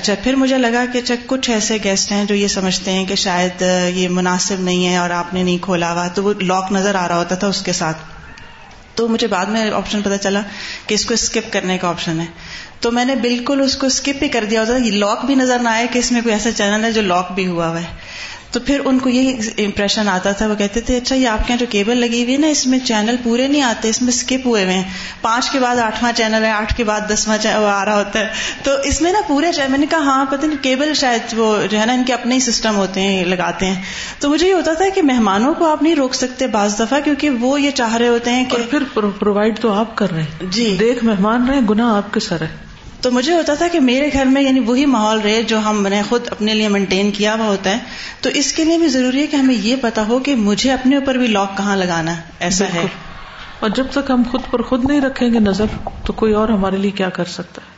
اچھا پھر مجھے لگا کہ اچھا کچھ ایسے گیسٹ ہیں جو یہ سمجھتے ہیں کہ شاید یہ مناسب نہیں ہے اور آپ نے نہیں کھولا ہوا تو وہ لاک نظر آ رہا ہوتا تھا اس کے ساتھ تو مجھے بعد میں آپشن پتا چلا کہ اس کو اسکپ کرنے کا آپشن ہے تو میں نے بالکل اس کو اسکپ ہی کر دیا ہوتا تھا یہ لاک بھی نظر نہ آئے کہ اس میں کوئی ایسا چینل ہے جو لاک بھی ہوا ہوا ہے تو پھر ان کو یہی امپریشن آتا تھا وہ کہتے تھے اچھا یہ آپ کے یہاں جو کیبل لگی ہوئی ہے نا اس میں چینل پورے نہیں آتے اس میں اسکپ ہوئے ہوئے ہیں پانچ کے بعد آٹھواں چینل ہے آٹھ کے بعد دسواں آ رہا ہوتا ہے تو اس میں نا پورے میں نے کہا ہاں پتہ نہیں کیبل شاید وہ جو ہے نا ان کے اپنے ہی سسٹم ہوتے ہیں لگاتے ہیں تو مجھے یہ ہوتا تھا کہ مہمانوں کو آپ نہیں روک سکتے بعض دفعہ کیونکہ وہ یہ چاہ رہے ہوتے ہیں کہ پھر پرووائڈ تو آپ کر رہے ہیں جی دیکھ مہمان رہے گنا آپ کے سر ہے تو مجھے ہوتا تھا کہ میرے گھر میں یعنی وہی ماحول رہے جو ہم نے خود اپنے لیے مینٹین کیا ہوا ہوتا ہے تو اس کے لیے بھی ضروری ہے کہ ہمیں یہ پتا ہو کہ مجھے اپنے اوپر بھی لاک کہاں لگانا ایسا ہے اور جب تک ہم خود پر خود نہیں رکھیں گے نظر تو کوئی اور ہمارے لیے کیا کر سکتا ہے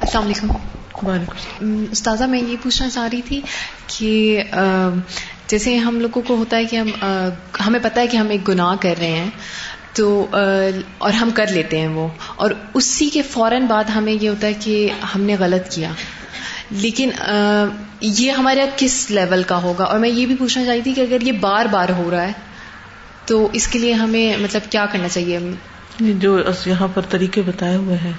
السلام علیکم استاذہ میں یہ پوچھنا چاہ رہی تھی کہ جیسے ہم لوگوں کو ہوتا ہے کہ ہم ہمیں پتا ہے کہ ہم ایک گناہ کر رہے ہیں تو اور ہم کر لیتے ہیں وہ اور اسی کے فوراً بعد ہمیں یہ ہوتا ہے کہ ہم نے غلط کیا لیکن یہ ہمارے یہاں کس لیول کا ہوگا اور میں یہ بھی پوچھنا چاہتی تھی کہ اگر یہ بار بار ہو رہا ہے تو اس کے لیے ہمیں مطلب کیا کرنا چاہیے جو یہاں پر طریقے بتائے ہوئے ہیں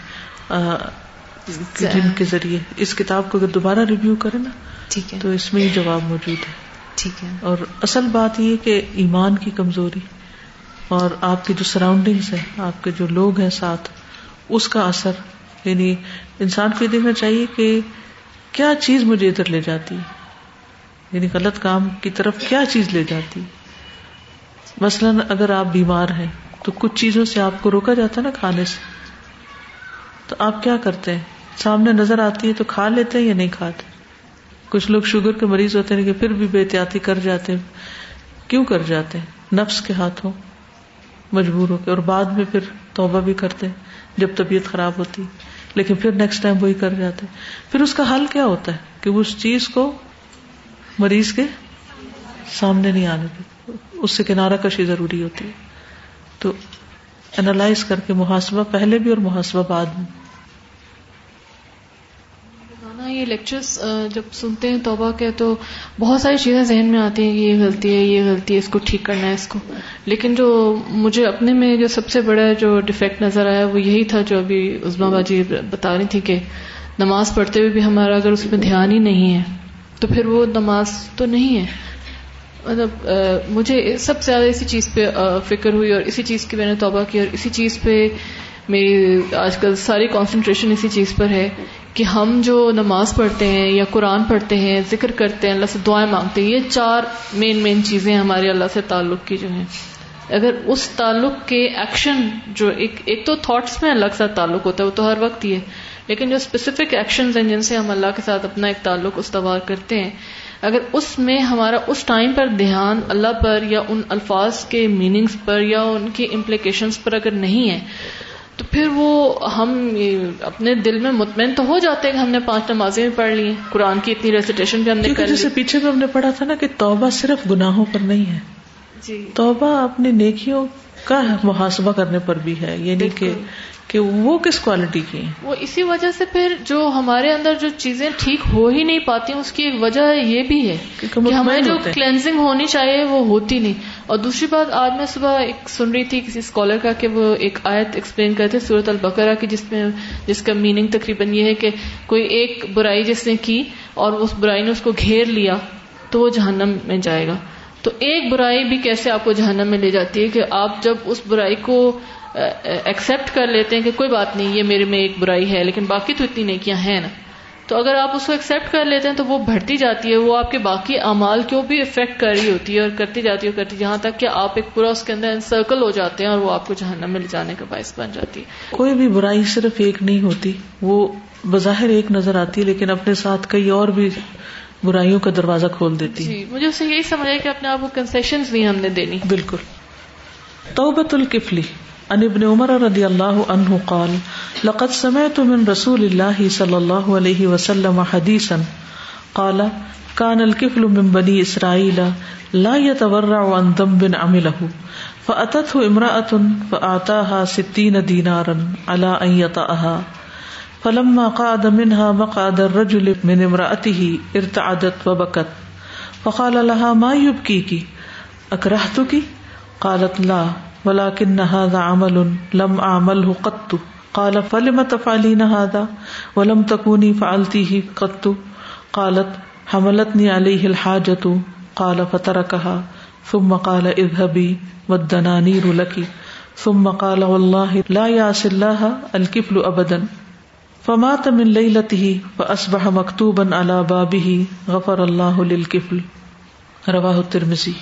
جن کے ذریعے اس کتاب کو اگر دوبارہ ریویو کرے نا ٹھیک ہے تو اس میں ہی جواب موجود ہے ٹھیک ہے اور اصل بات یہ کہ ایمان کی کمزوری اور آپ کی جو سراؤنڈنگس ہے آپ کے جو لوگ ہیں ساتھ اس کا اثر یعنی انسان کو یہ دیکھنا چاہیے کہ کیا چیز مجھے ادھر لے جاتی یعنی غلط کام کی طرف کیا چیز لے جاتی مثلاً اگر آپ بیمار ہیں تو کچھ چیزوں سے آپ کو روکا جاتا ہے نا کھانے سے تو آپ کیا کرتے ہیں سامنے نظر آتی ہے تو کھا لیتے ہیں یا نہیں کھاتے کچھ لوگ شوگر کے مریض ہوتے ہیں کہ پھر بھی بے احتیاطی کر جاتے ہیں کیوں کر جاتے ہیں نفس کے ہاتھوں مجبور ہو کے اور بعد میں پھر توبہ بھی کرتے ہیں جب طبیعت خراب ہوتی لیکن پھر نیکسٹ ٹائم وہی کر جاتے ہیں پھر اس کا حل کیا ہوتا ہے کہ وہ اس چیز کو مریض کے سامنے نہیں آنے اس سے کنارہ کشی ضروری ہوتی ہے تو انالائز کر کے محاسبہ پہلے بھی اور محاسبہ بعد میں یہ لیکچرز جب سنتے ہیں توبہ کے تو بہت ساری چیزیں ذہن میں آتی ہیں کہ یہ غلطی ہے یہ غلطی ہے اس کو ٹھیک کرنا ہے اس کو لیکن جو مجھے اپنے میں جو سب سے بڑا جو ڈیفیکٹ نظر آیا وہ یہی تھا جو ابھی عزما باجی بتا رہی تھی کہ نماز پڑھتے ہوئے بھی ہمارا اگر اس میں دھیان ہی نہیں ہے تو پھر وہ نماز تو نہیں ہے مطلب مجھے سب سے زیادہ اسی چیز پہ فکر ہوئی اور اسی چیز کی میں نے توبہ کی اور اسی چیز پہ میری آج کل ساری کانسنٹریشن اسی چیز پر ہے کہ ہم جو نماز پڑھتے ہیں یا قرآن پڑھتے ہیں ذکر کرتے ہیں اللہ سے دعائیں مانگتے ہیں یہ چار مین مین چیزیں ہمارے اللہ سے تعلق کی جو ہیں اگر اس تعلق کے ایکشن جو ایک ایک تو تھاٹس میں الگ سا تعلق ہوتا ہے وہ تو ہر وقت ہی ہے لیکن جو اسپیسیفک ایکشنز ہیں جن سے ہم اللہ کے ساتھ اپنا ایک تعلق استوار کرتے ہیں اگر اس میں ہمارا اس ٹائم پر دھیان اللہ پر یا ان الفاظ کے میننگس پر یا ان کی امپلیکیشنس پر اگر نہیں ہے تو پھر وہ ہم اپنے دل میں مطمئن تو ہو جاتے ہیں کہ ہم نے پانچ نمازیں بھی پڑھ لی ہیں قرآن کی اتنی ریسیٹیشن بھی ہم نے کر لی. پیچھے بھی ہم نے پڑھا تھا نا کہ توبہ صرف گناہوں پر نہیں ہے جی توبہ اپنی نیکیوں کا محاسبہ کرنے پر بھی ہے یعنی کہ کہ وہ کس کوالٹی کی ہیں وہ اسی وجہ سے پھر جو ہمارے اندر جو چیزیں ٹھیک ہو ہی نہیں پاتی اس کی ایک وجہ یہ بھی ہے کہ, ہمیں جو کلینزنگ ہونی چاہیے وہ ہوتی نہیں اور دوسری بات آج میں صبح ایک سن رہی تھی کسی اسکالر کا کہ وہ ایک آیت ایکسپلین کرتے صورت البکرا کی جس میں جس کا میننگ تقریباً یہ ہے کہ کوئی ایک برائی جس نے کی اور اس برائی نے اس کو گھیر لیا تو وہ جہنم میں جائے گا تو ایک برائی بھی کیسے آپ کو جہنم میں لے جاتی ہے کہ آپ جب اس برائی کو ایکسیپٹ کر لیتے ہیں کہ کوئی بات نہیں یہ میرے میں ایک برائی ہے لیکن باقی تو اتنی نیکیاں ہیں نا تو اگر آپ اس کو ایکسپٹ کر لیتے ہیں تو وہ بڑھتی جاتی ہے وہ آپ کے باقی امال کو بھی افیکٹ کر رہی ہوتی ہے اور کرتی جاتی ہے اور کرتی جہاں تک کہ آپ ایک پورا اس کے اندر انسرکل ہو جاتے ہیں اور وہ آپ کو جہاں نہ مل جانے کا باعث بن جاتی ہے کوئی بھی برائی صرف ایک نہیں ہوتی وہ بظاہر ایک نظر آتی ہے لیکن اپنے ساتھ کئی اور بھی برائیوں کا دروازہ کھول دیتی ہے جی، مجھے اسے یہی سمجھا کہ اپنے آپ کو کنسیشن نہیں ہم نے دینی بالکل توبت الکفلی ان ابن عمر رضی اللہ عنہ قال لقد سمعت من رسول اللہ صلی اللہ علیہ وسلم حدیثا قال كان الكفل من بني اسرائيل لا يتورع عن ذنب عمله فاتته امرأة فاعطاها 60 دينارا على ان يطأها فلما قعد منها مقعد الرجل من امرأته ارتعدت وبكت فقال لها ما يبكيك اكرهتك قالت لا عمل لم قال قال قال ولم قالت ثم ثم اذهبي والدنانير لك والله لا الله الكفل ابدا فمات من ليلته فاصبح مكتوبا على بابه غفر الله للكفل رواه الترمذي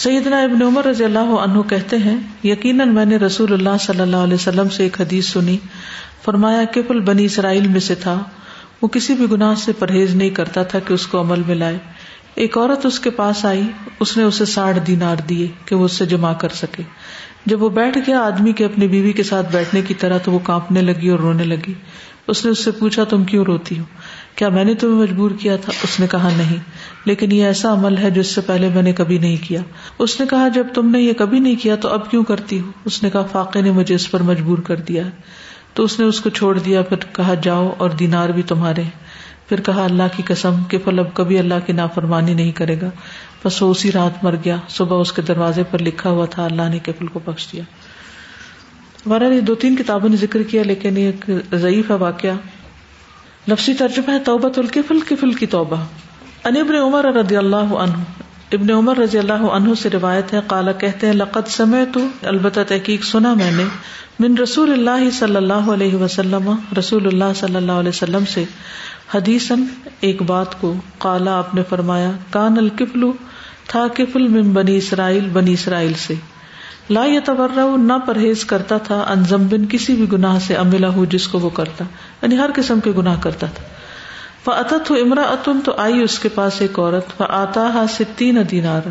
سیدنا ابن عمر رضی اللہ عنہ کہتے ہیں یقیناً میں نے رسول اللہ صلی اللہ علیہ وسلم سے ایک حدیث سنی فرمایا کپل بنی اسرائیل میں سے تھا وہ کسی بھی گناہ سے پرہیز نہیں کرتا تھا کہ اس کو عمل میں لائے ایک عورت اس کے پاس آئی اس نے اسے ساڑھ دینار دیے کہ وہ اسے جمع کر سکے جب وہ بیٹھ گیا آدمی کے اپنی بیوی کے ساتھ بیٹھنے کی طرح تو وہ کانپنے لگی اور رونے لگی اس نے اس سے پوچھا تم کیوں روتی ہوں کیا میں نے تمہیں مجبور کیا تھا اس نے کہا نہیں لیکن یہ ایسا عمل ہے جس سے پہلے میں نے کبھی نہیں کیا اس نے کہا جب تم نے یہ کبھی نہیں کیا تو اب کیوں کرتی ہوں اس نے کہا فاقے نے مجھے اس پر مجبور کر دیا تو اس نے اس کو چھوڑ دیا پھر کہا جاؤ اور دینار بھی تمہارے پھر کہا اللہ کی قسم کے پھل اب کبھی اللہ کی نافرمانی نہیں کرے گا بس وہ اسی رات مر گیا صبح اس کے دروازے پر لکھا ہوا تھا اللہ نے کفل کو بخش دیا مارا نے دو تین کتابوں نے ذکر کیا لیکن ایک ضعیف ہے واقعہ لفظی ترجمہ ہے توبت القفل کفل کی توبہ ان ابن عمر رضی اللہ عنہ ابن عمر رضی اللہ عنہ سے روایت ہے کالا کہتے ہیں لقت سمے تو البتہ تحقیق سنا میں نے من رسول اللہ صلی اللہ علیہ وسلم رسول اللہ صلی اللہ علیہ وسلم سے حدیثن ایک بات کو کالا آپ نے فرمایا کان القفل تھا کفل من بنی اسرائیل بنی اسرائیل سے لا یتورہ نہ پرہیز کرتا تھا انزمبن کسی بھی گناہ سے املا ہو جس کو وہ کرتا یعنی ہر قسم کے گناہ کرتا تھا ہو امرا اتن تو آئی اس کے پاس ایک عورت ہا دینار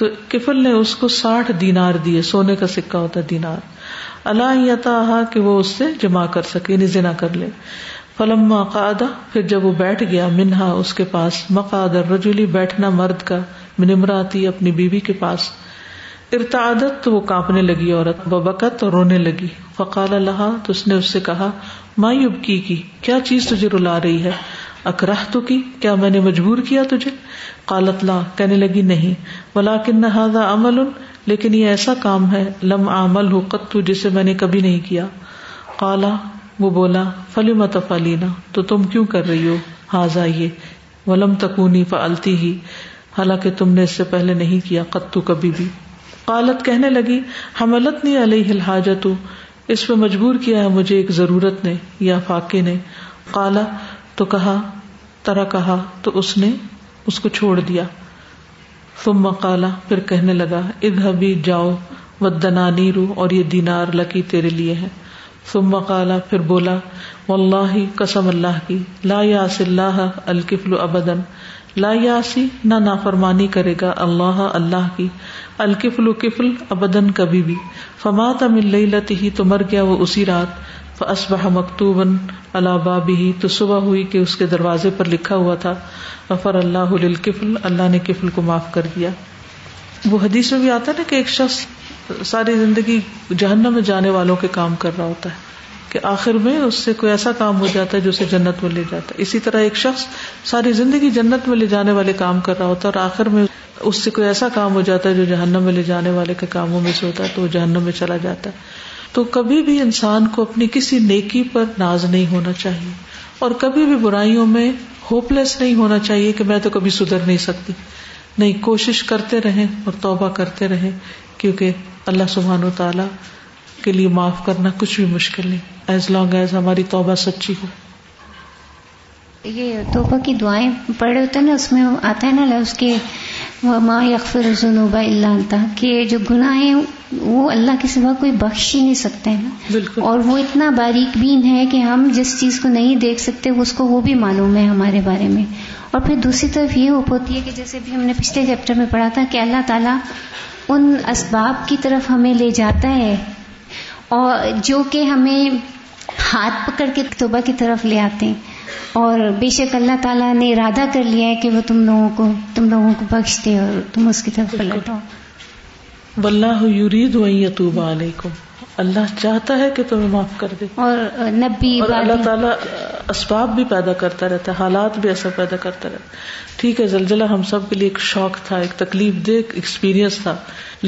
تو کفل نے اس کو ساٹھ دینار دیے سونے کا سکا ہوتا دینار اللہ کہ وہ اس سے جمع کر سکے یعنی جنا کر لے قادہ پھر جب وہ بیٹھ گیا منہا اس کے پاس مقاد رجولی بیٹھنا مرد کا منمراتی اپنی بیوی کے پاس ارتعادت تو وہ کانپنے لگی عورت ببکت اور رونے لگی فقال اللہ تو اس نے اس سے کہا مائی اب کی کیا چیز تجھے رلا رہی ہے اکراہ تو کی کیا میں نے مجبور کیا تجھے لا کہنے لگی نہیں عمل لیکن یہ ایسا کام ہے لم عمل ہو قطو جسے میں نے کبھی نہیں کیا کالا وہ بولا فلی مت فلینا تو تم کیوں کر رہی ہو ہاضا یہ ولم تکونی فلتی ہی حالانکہ تم نے اس سے پہلے نہیں کیا قطو کبھی بھی کالت کہنے لگی حملت نہیں علیہ الحاجت اس پہ مجبور کیا ہے مجھے ایک ضرورت نے یا فاقے نے کالا تو کہا ترا ادھبی جاؤ و دنانی رو اور یہ دینار لکی تیرے لیے ہے ثم کالا پھر بولا واللہ اللہ کسم اللہ کی لا یاس اللہ الکفل ابدن لا یاسی نہ نافرمانی کرے گا اللہ اللہ کی الکفل کفل ابدن کبھی بھی فماد املت ہی تو مر گیا وہ اسی رات اصبہ مکتوبن اللہ بھی تو صبح ہوئی کہ اس کے دروازے پر لکھا ہوا تھا فر اللہ اللہ نے کفل کو معاف کر دیا وہ حدیث میں بھی آتا نا کہ ایک شخص ساری زندگی جہنم میں جانے والوں کے کام کر رہا ہوتا ہے کہ آخر میں اس سے کوئی ایسا کام ہو جاتا ہے جو اسے جنت میں لے جاتا ہے اسی طرح ایک شخص ساری زندگی جنت میں لے جانے والے کام کر رہا ہوتا ہے اور آخر میں اس سے کوئی ایسا کام ہو جاتا ہے جو جہنم میں لے جانے والے کے کاموں میں سے ہوتا ہے تو وہ جہنم میں چلا جاتا ہے تو کبھی بھی انسان کو اپنی کسی نیکی پر ناز نہیں ہونا چاہیے اور کبھی بھی برائیوں میں ہوپ لیس نہیں ہونا چاہیے کہ میں تو کبھی سدھر نہیں سکتی نہیں کوشش کرتے رہیں اور توبہ کرتے رہیں کیونکہ اللہ سبحان و تعالیٰ کے لیے معاف کرنا کچھ بھی مشکل نہیں ایز ایز لانگ ہماری توبہ توبہ سچی ہو یہ کی دعائیں رہے ہوتے ہیں نا اس میں آتا ہے نا اس کے ماں یقف اللہ تا کہ جو گناہ ہیں وہ اللہ کے سوا کوئی بخش ہی نہیں سکتا ہے نا بالکل اور وہ اتنا باریک بین ہے کہ ہم جس چیز کو نہیں دیکھ سکتے اس کو وہ بھی معلوم ہے ہمارے بارے میں اور پھر دوسری طرف یہ ہو ہوتی ہے کہ جیسے بھی ہم نے پچھلے چیپٹر میں پڑھا تھا کہ اللہ تعالیٰ ان اسباب کی طرف ہمیں لے جاتا ہے اور جو کہ ہمیں ہاتھ پکڑ کے توبہ کی طرف لے آتے ہیں اور بے شک اللہ تعالیٰ نے ارادہ کر لیا ہے کہ وہ تم لوگوں کو تم لوگوں کو بخش دے اور تم اس کی طرف علیکم اللہ چاہتا ہے کہ تمہیں معاف کر دے اور نبی اور اللہ تعالیٰ اسباب بھی پیدا کرتا رہتا ہے حالات بھی اثر پیدا کرتا رہتا ٹھیک ہے زلزلہ ہم سب کے لیے ایک شوق تھا ایک تکلیف دہ ایکسپیرئنس تھا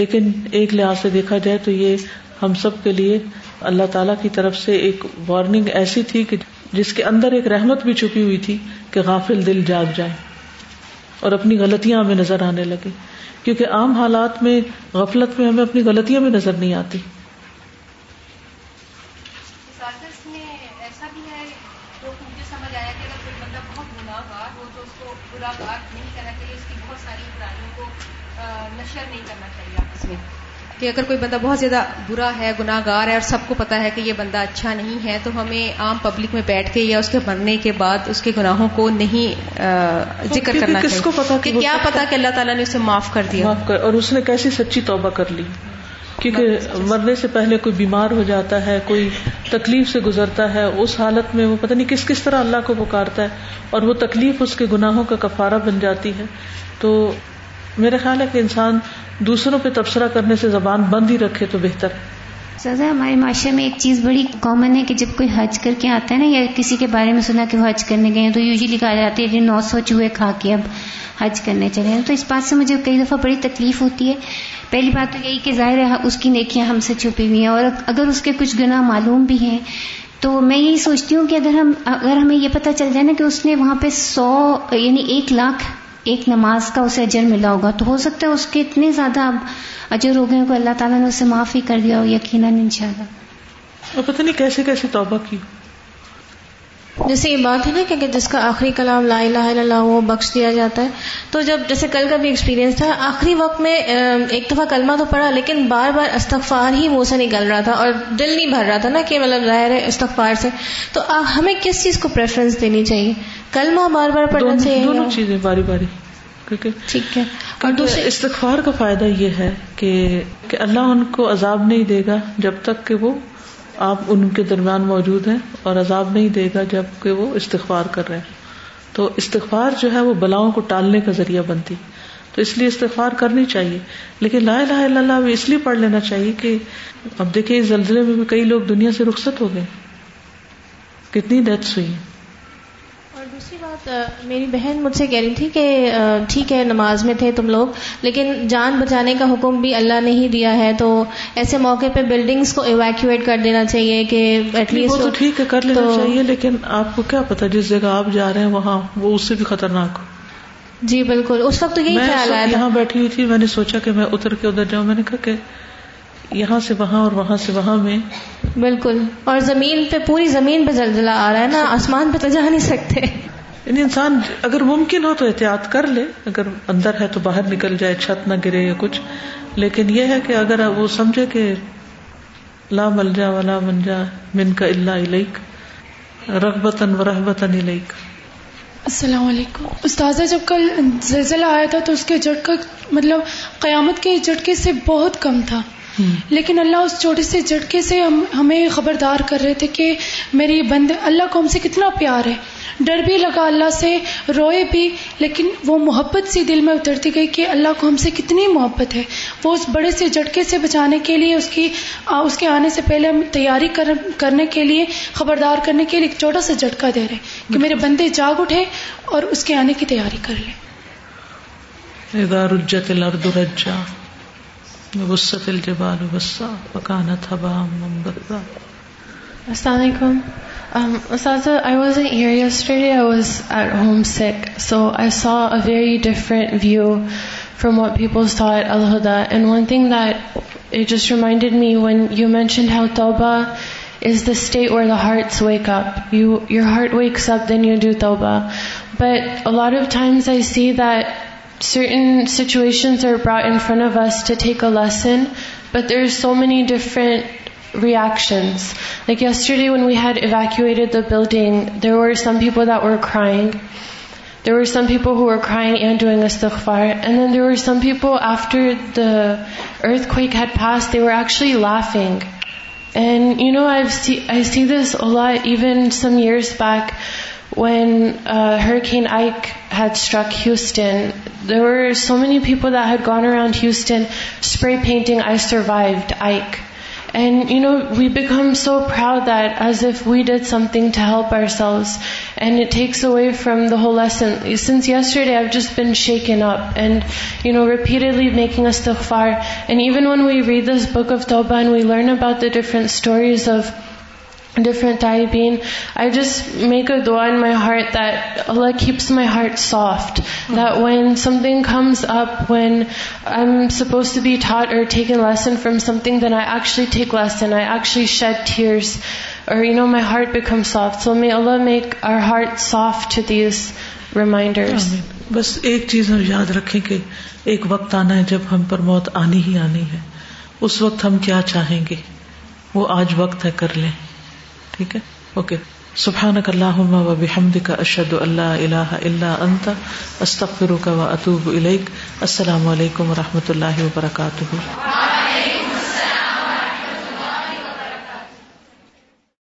لیکن ایک لحاظ سے دیکھا جائے تو یہ ہم سب کے لیے اللہ تعالیٰ کی طرف سے ایک وارننگ ایسی تھی کہ جس کے اندر ایک رحمت بھی چھپی ہوئی تھی کہ غافل دل جاگ جائے اور اپنی غلطیاں ہمیں نظر آنے لگے کیونکہ عام حالات میں غفلت میں ہمیں اپنی غلطیاں بھی نظر نہیں آتی کہ اگر کوئی بندہ بہت زیادہ برا ہے گناہ گار ہے اور سب کو پتا ہے کہ یہ بندہ اچھا نہیں ہے تو ہمیں عام پبلک میں بیٹھ کے یا اس کے مرنے کے بعد اس کے گناہوں کو نہیں ذکر کرنا کس کو پتا کہ کیا پتا کہ اللہ تعالیٰ نے اسے معاف کر دیا اور اس نے کیسی سچی توبہ کر لی کیونکہ مرنے سے پہلے کوئی بیمار ہو جاتا ہے کوئی تکلیف سے گزرتا ہے اس حالت میں وہ پتہ نہیں کس کس طرح اللہ کو پکارتا ہے اور وہ تکلیف اس کے گناہوں کا کفارہ بن جاتی ہے تو میرا خیال ہے کہ انسان دوسروں پہ تبصرہ کرنے سے زبان بند ہی رکھے تو بہتر سزا ہمارے معاشرے میں ایک چیز بڑی کامن ہے کہ جب کوئی حج کر کے آتا ہے نا یا کسی کے بارے میں سنا کہ وہ حج کرنے گئے ہیں تو یوزلی کہا جاتا ہے نو سو چوہے کھا کے اب حج کرنے چلے ہیں تو اس بات سے مجھے کئی دفعہ بڑی تکلیف ہوتی ہے پہلی بات تو یہی کہ ظاہر ہے اس کی نیکیاں ہم سے چھپی ہوئی ہیں اور اگر اس کے کچھ گناہ معلوم بھی ہیں تو میں یہی سوچتی ہوں کہ اگر ہم اگر ہمیں یہ پتہ چل جائے نا کہ اس نے وہاں پہ سو یعنی ایک لاکھ ایک نماز کا اسے اجر ملا ہوگا تو ہو سکتا ہے اس کے اتنے زیادہ اب اجر ہو گئے کو اللہ تعالیٰ نے اسے معاف ہی کر دیا ہو یقیناً ان شاء اللہ اور پتہ نہیں کیسے کیسے توبہ کی جیسے یہ بات ہے نا کہ جس کا آخری کلام لا الہ الا اللہ وہ بخش دیا جاتا ہے تو جب جیسے کل کا بھی ایکسپیرینس تھا آخری وقت میں ایک دفعہ کلمہ تو پڑھا لیکن بار بار استغفار ہی منہ سے نکل رہا تھا اور دل نہیں بھر رہا تھا نا کہ مطلب ظاہر ہے استغفار سے تو ہمیں کس چیز کو پریفرنس دینی چاہیے کلمہ بار بار پڑھنا چاہیے دونوں چیزیں باری باری ٹھیک ہے دوسرے استغفار کا فائدہ یہ ہے کہ اللہ ان کو عذاب نہیں دے گا جب تک کہ وہ آپ ان کے درمیان موجود ہیں اور عذاب نہیں دے گا جب کہ وہ استغفار کر رہے ہیں تو استغفار جو ہے وہ بلاؤں کو ٹالنے کا ذریعہ بنتی تو اس لیے استغفار کرنی چاہیے لیکن لا الہ الا اللہ بھی اس لیے پڑھ لینا چاہیے کہ اب دیکھیے اس زلزلے میں بھی کئی لوگ دنیا سے رخصت ہو گئے کتنی ڈیتھس ہوئی ہیں بات میری بہن مجھ سے کہہ رہی تھی کہ ٹھیک ہے نماز میں تھے تم لوگ لیکن جان بچانے کا حکم بھی اللہ نے ہی دیا ہے تو ایسے موقع پہ بلڈنگس کو ایویکویٹ کر دینا چاہیے کہ ایٹ لیسٹ ٹھیک ہے کر لینا چاہیے لیکن آپ کو کیا پتا جس جگہ آپ جا رہے ہیں وہاں وہ اس سے بھی خطرناک ہو جی بالکل اس وقت یہی خیال آیا یہاں بیٹھی ہوئی تھی میں نے سوچا کہ میں اتر کے ادھر جاؤں میں نے کہا کہ یہاں سے وہاں اور وہاں سے وہاں میں بالکل اور زمین پہ پوری زمین پہ زلزلہ آ رہا ہے نا آسمان پہ تو جا نہیں سکتے یعنی انسان اگر ممکن ہو تو احتیاط کر لے اگر اندر ہے تو باہر نکل جائے چھت نہ گرے یا کچھ لیکن یہ ہے کہ اگر وہ سمجھے کہ لا مل جا ولا من کا اللہ علیک رغبتاً رغبتاً علیک السلام علیکم استاذہ جب کل زلزلہ آیا تھا تو اس کے جھٹکا مطلب قیامت کے جھٹکے سے بہت کم تھا لیکن اللہ اس چھوٹے سے جھٹکے سے ہم ہمیں خبردار کر رہے تھے کہ میری بندے اللہ کو ہم سے کتنا پیار ہے ڈر بھی لگا اللہ سے روئے بھی لیکن وہ محبت سی دل میں اترتی گئی کہ اللہ کو ہم سے کتنی محبت ہے وہ اس بڑے سے جھٹکے سے بچانے کے لیے اس کی اس کے آنے سے پہلے ہم تیاری کرنے کے لیے خبردار کرنے کے لیے ایک چھوٹا سا جھٹکا دے رہے کہ میرے بندے جاگ اٹھے اور اس کے آنے کی تیاری کر لیں السلام علیکم your story I was at home set so I saw a very different view from peoples الحدا and one thing this reminded me when you mention how to is the stay oh her week up you your heard weeks up then you do to but if times I see the certain situations are brought in front of us to take a lesson, but there's so many different reactions. Like yesterday when we had evacuated the building, there were some people that were crying. There were some people who were crying and doing istighfar. And then there were some people after the earthquake had passed, they were actually laughing. And I see this a lot. Even some years back, when uh, Hurricane Ike had struck Houston, there were so many people that had gone around Houston spray painting, "I survived Ike." And, we become so proud that as if we did something to help ourselves. And it takes away from the whole lesson. Since yesterday, I've just been shaken up and, repeatedly making istighfar. And even when we read this book of Tawbah and we learn about the different stories of different I been I just make or do Allah keeps my heart soft when something up when you know my heart soft so may Allah make heart soft reminder بس ایک چیز ہم یاد رکھیں کہ ایک وقت آنا ہے جب ہم پر موت آنی ہی آنی ہے اس وقت ہم کیا چاہیں گے وہ آج وقت ہے کر لیں ٹھیک ہے اوکے سبحان کا وبحمدك اشهد ان لا اشد اللہ اللہ اللہ انت استفر کا اليك اطوب السلام علیکم و رحمۃ اللہ وبرکاتہ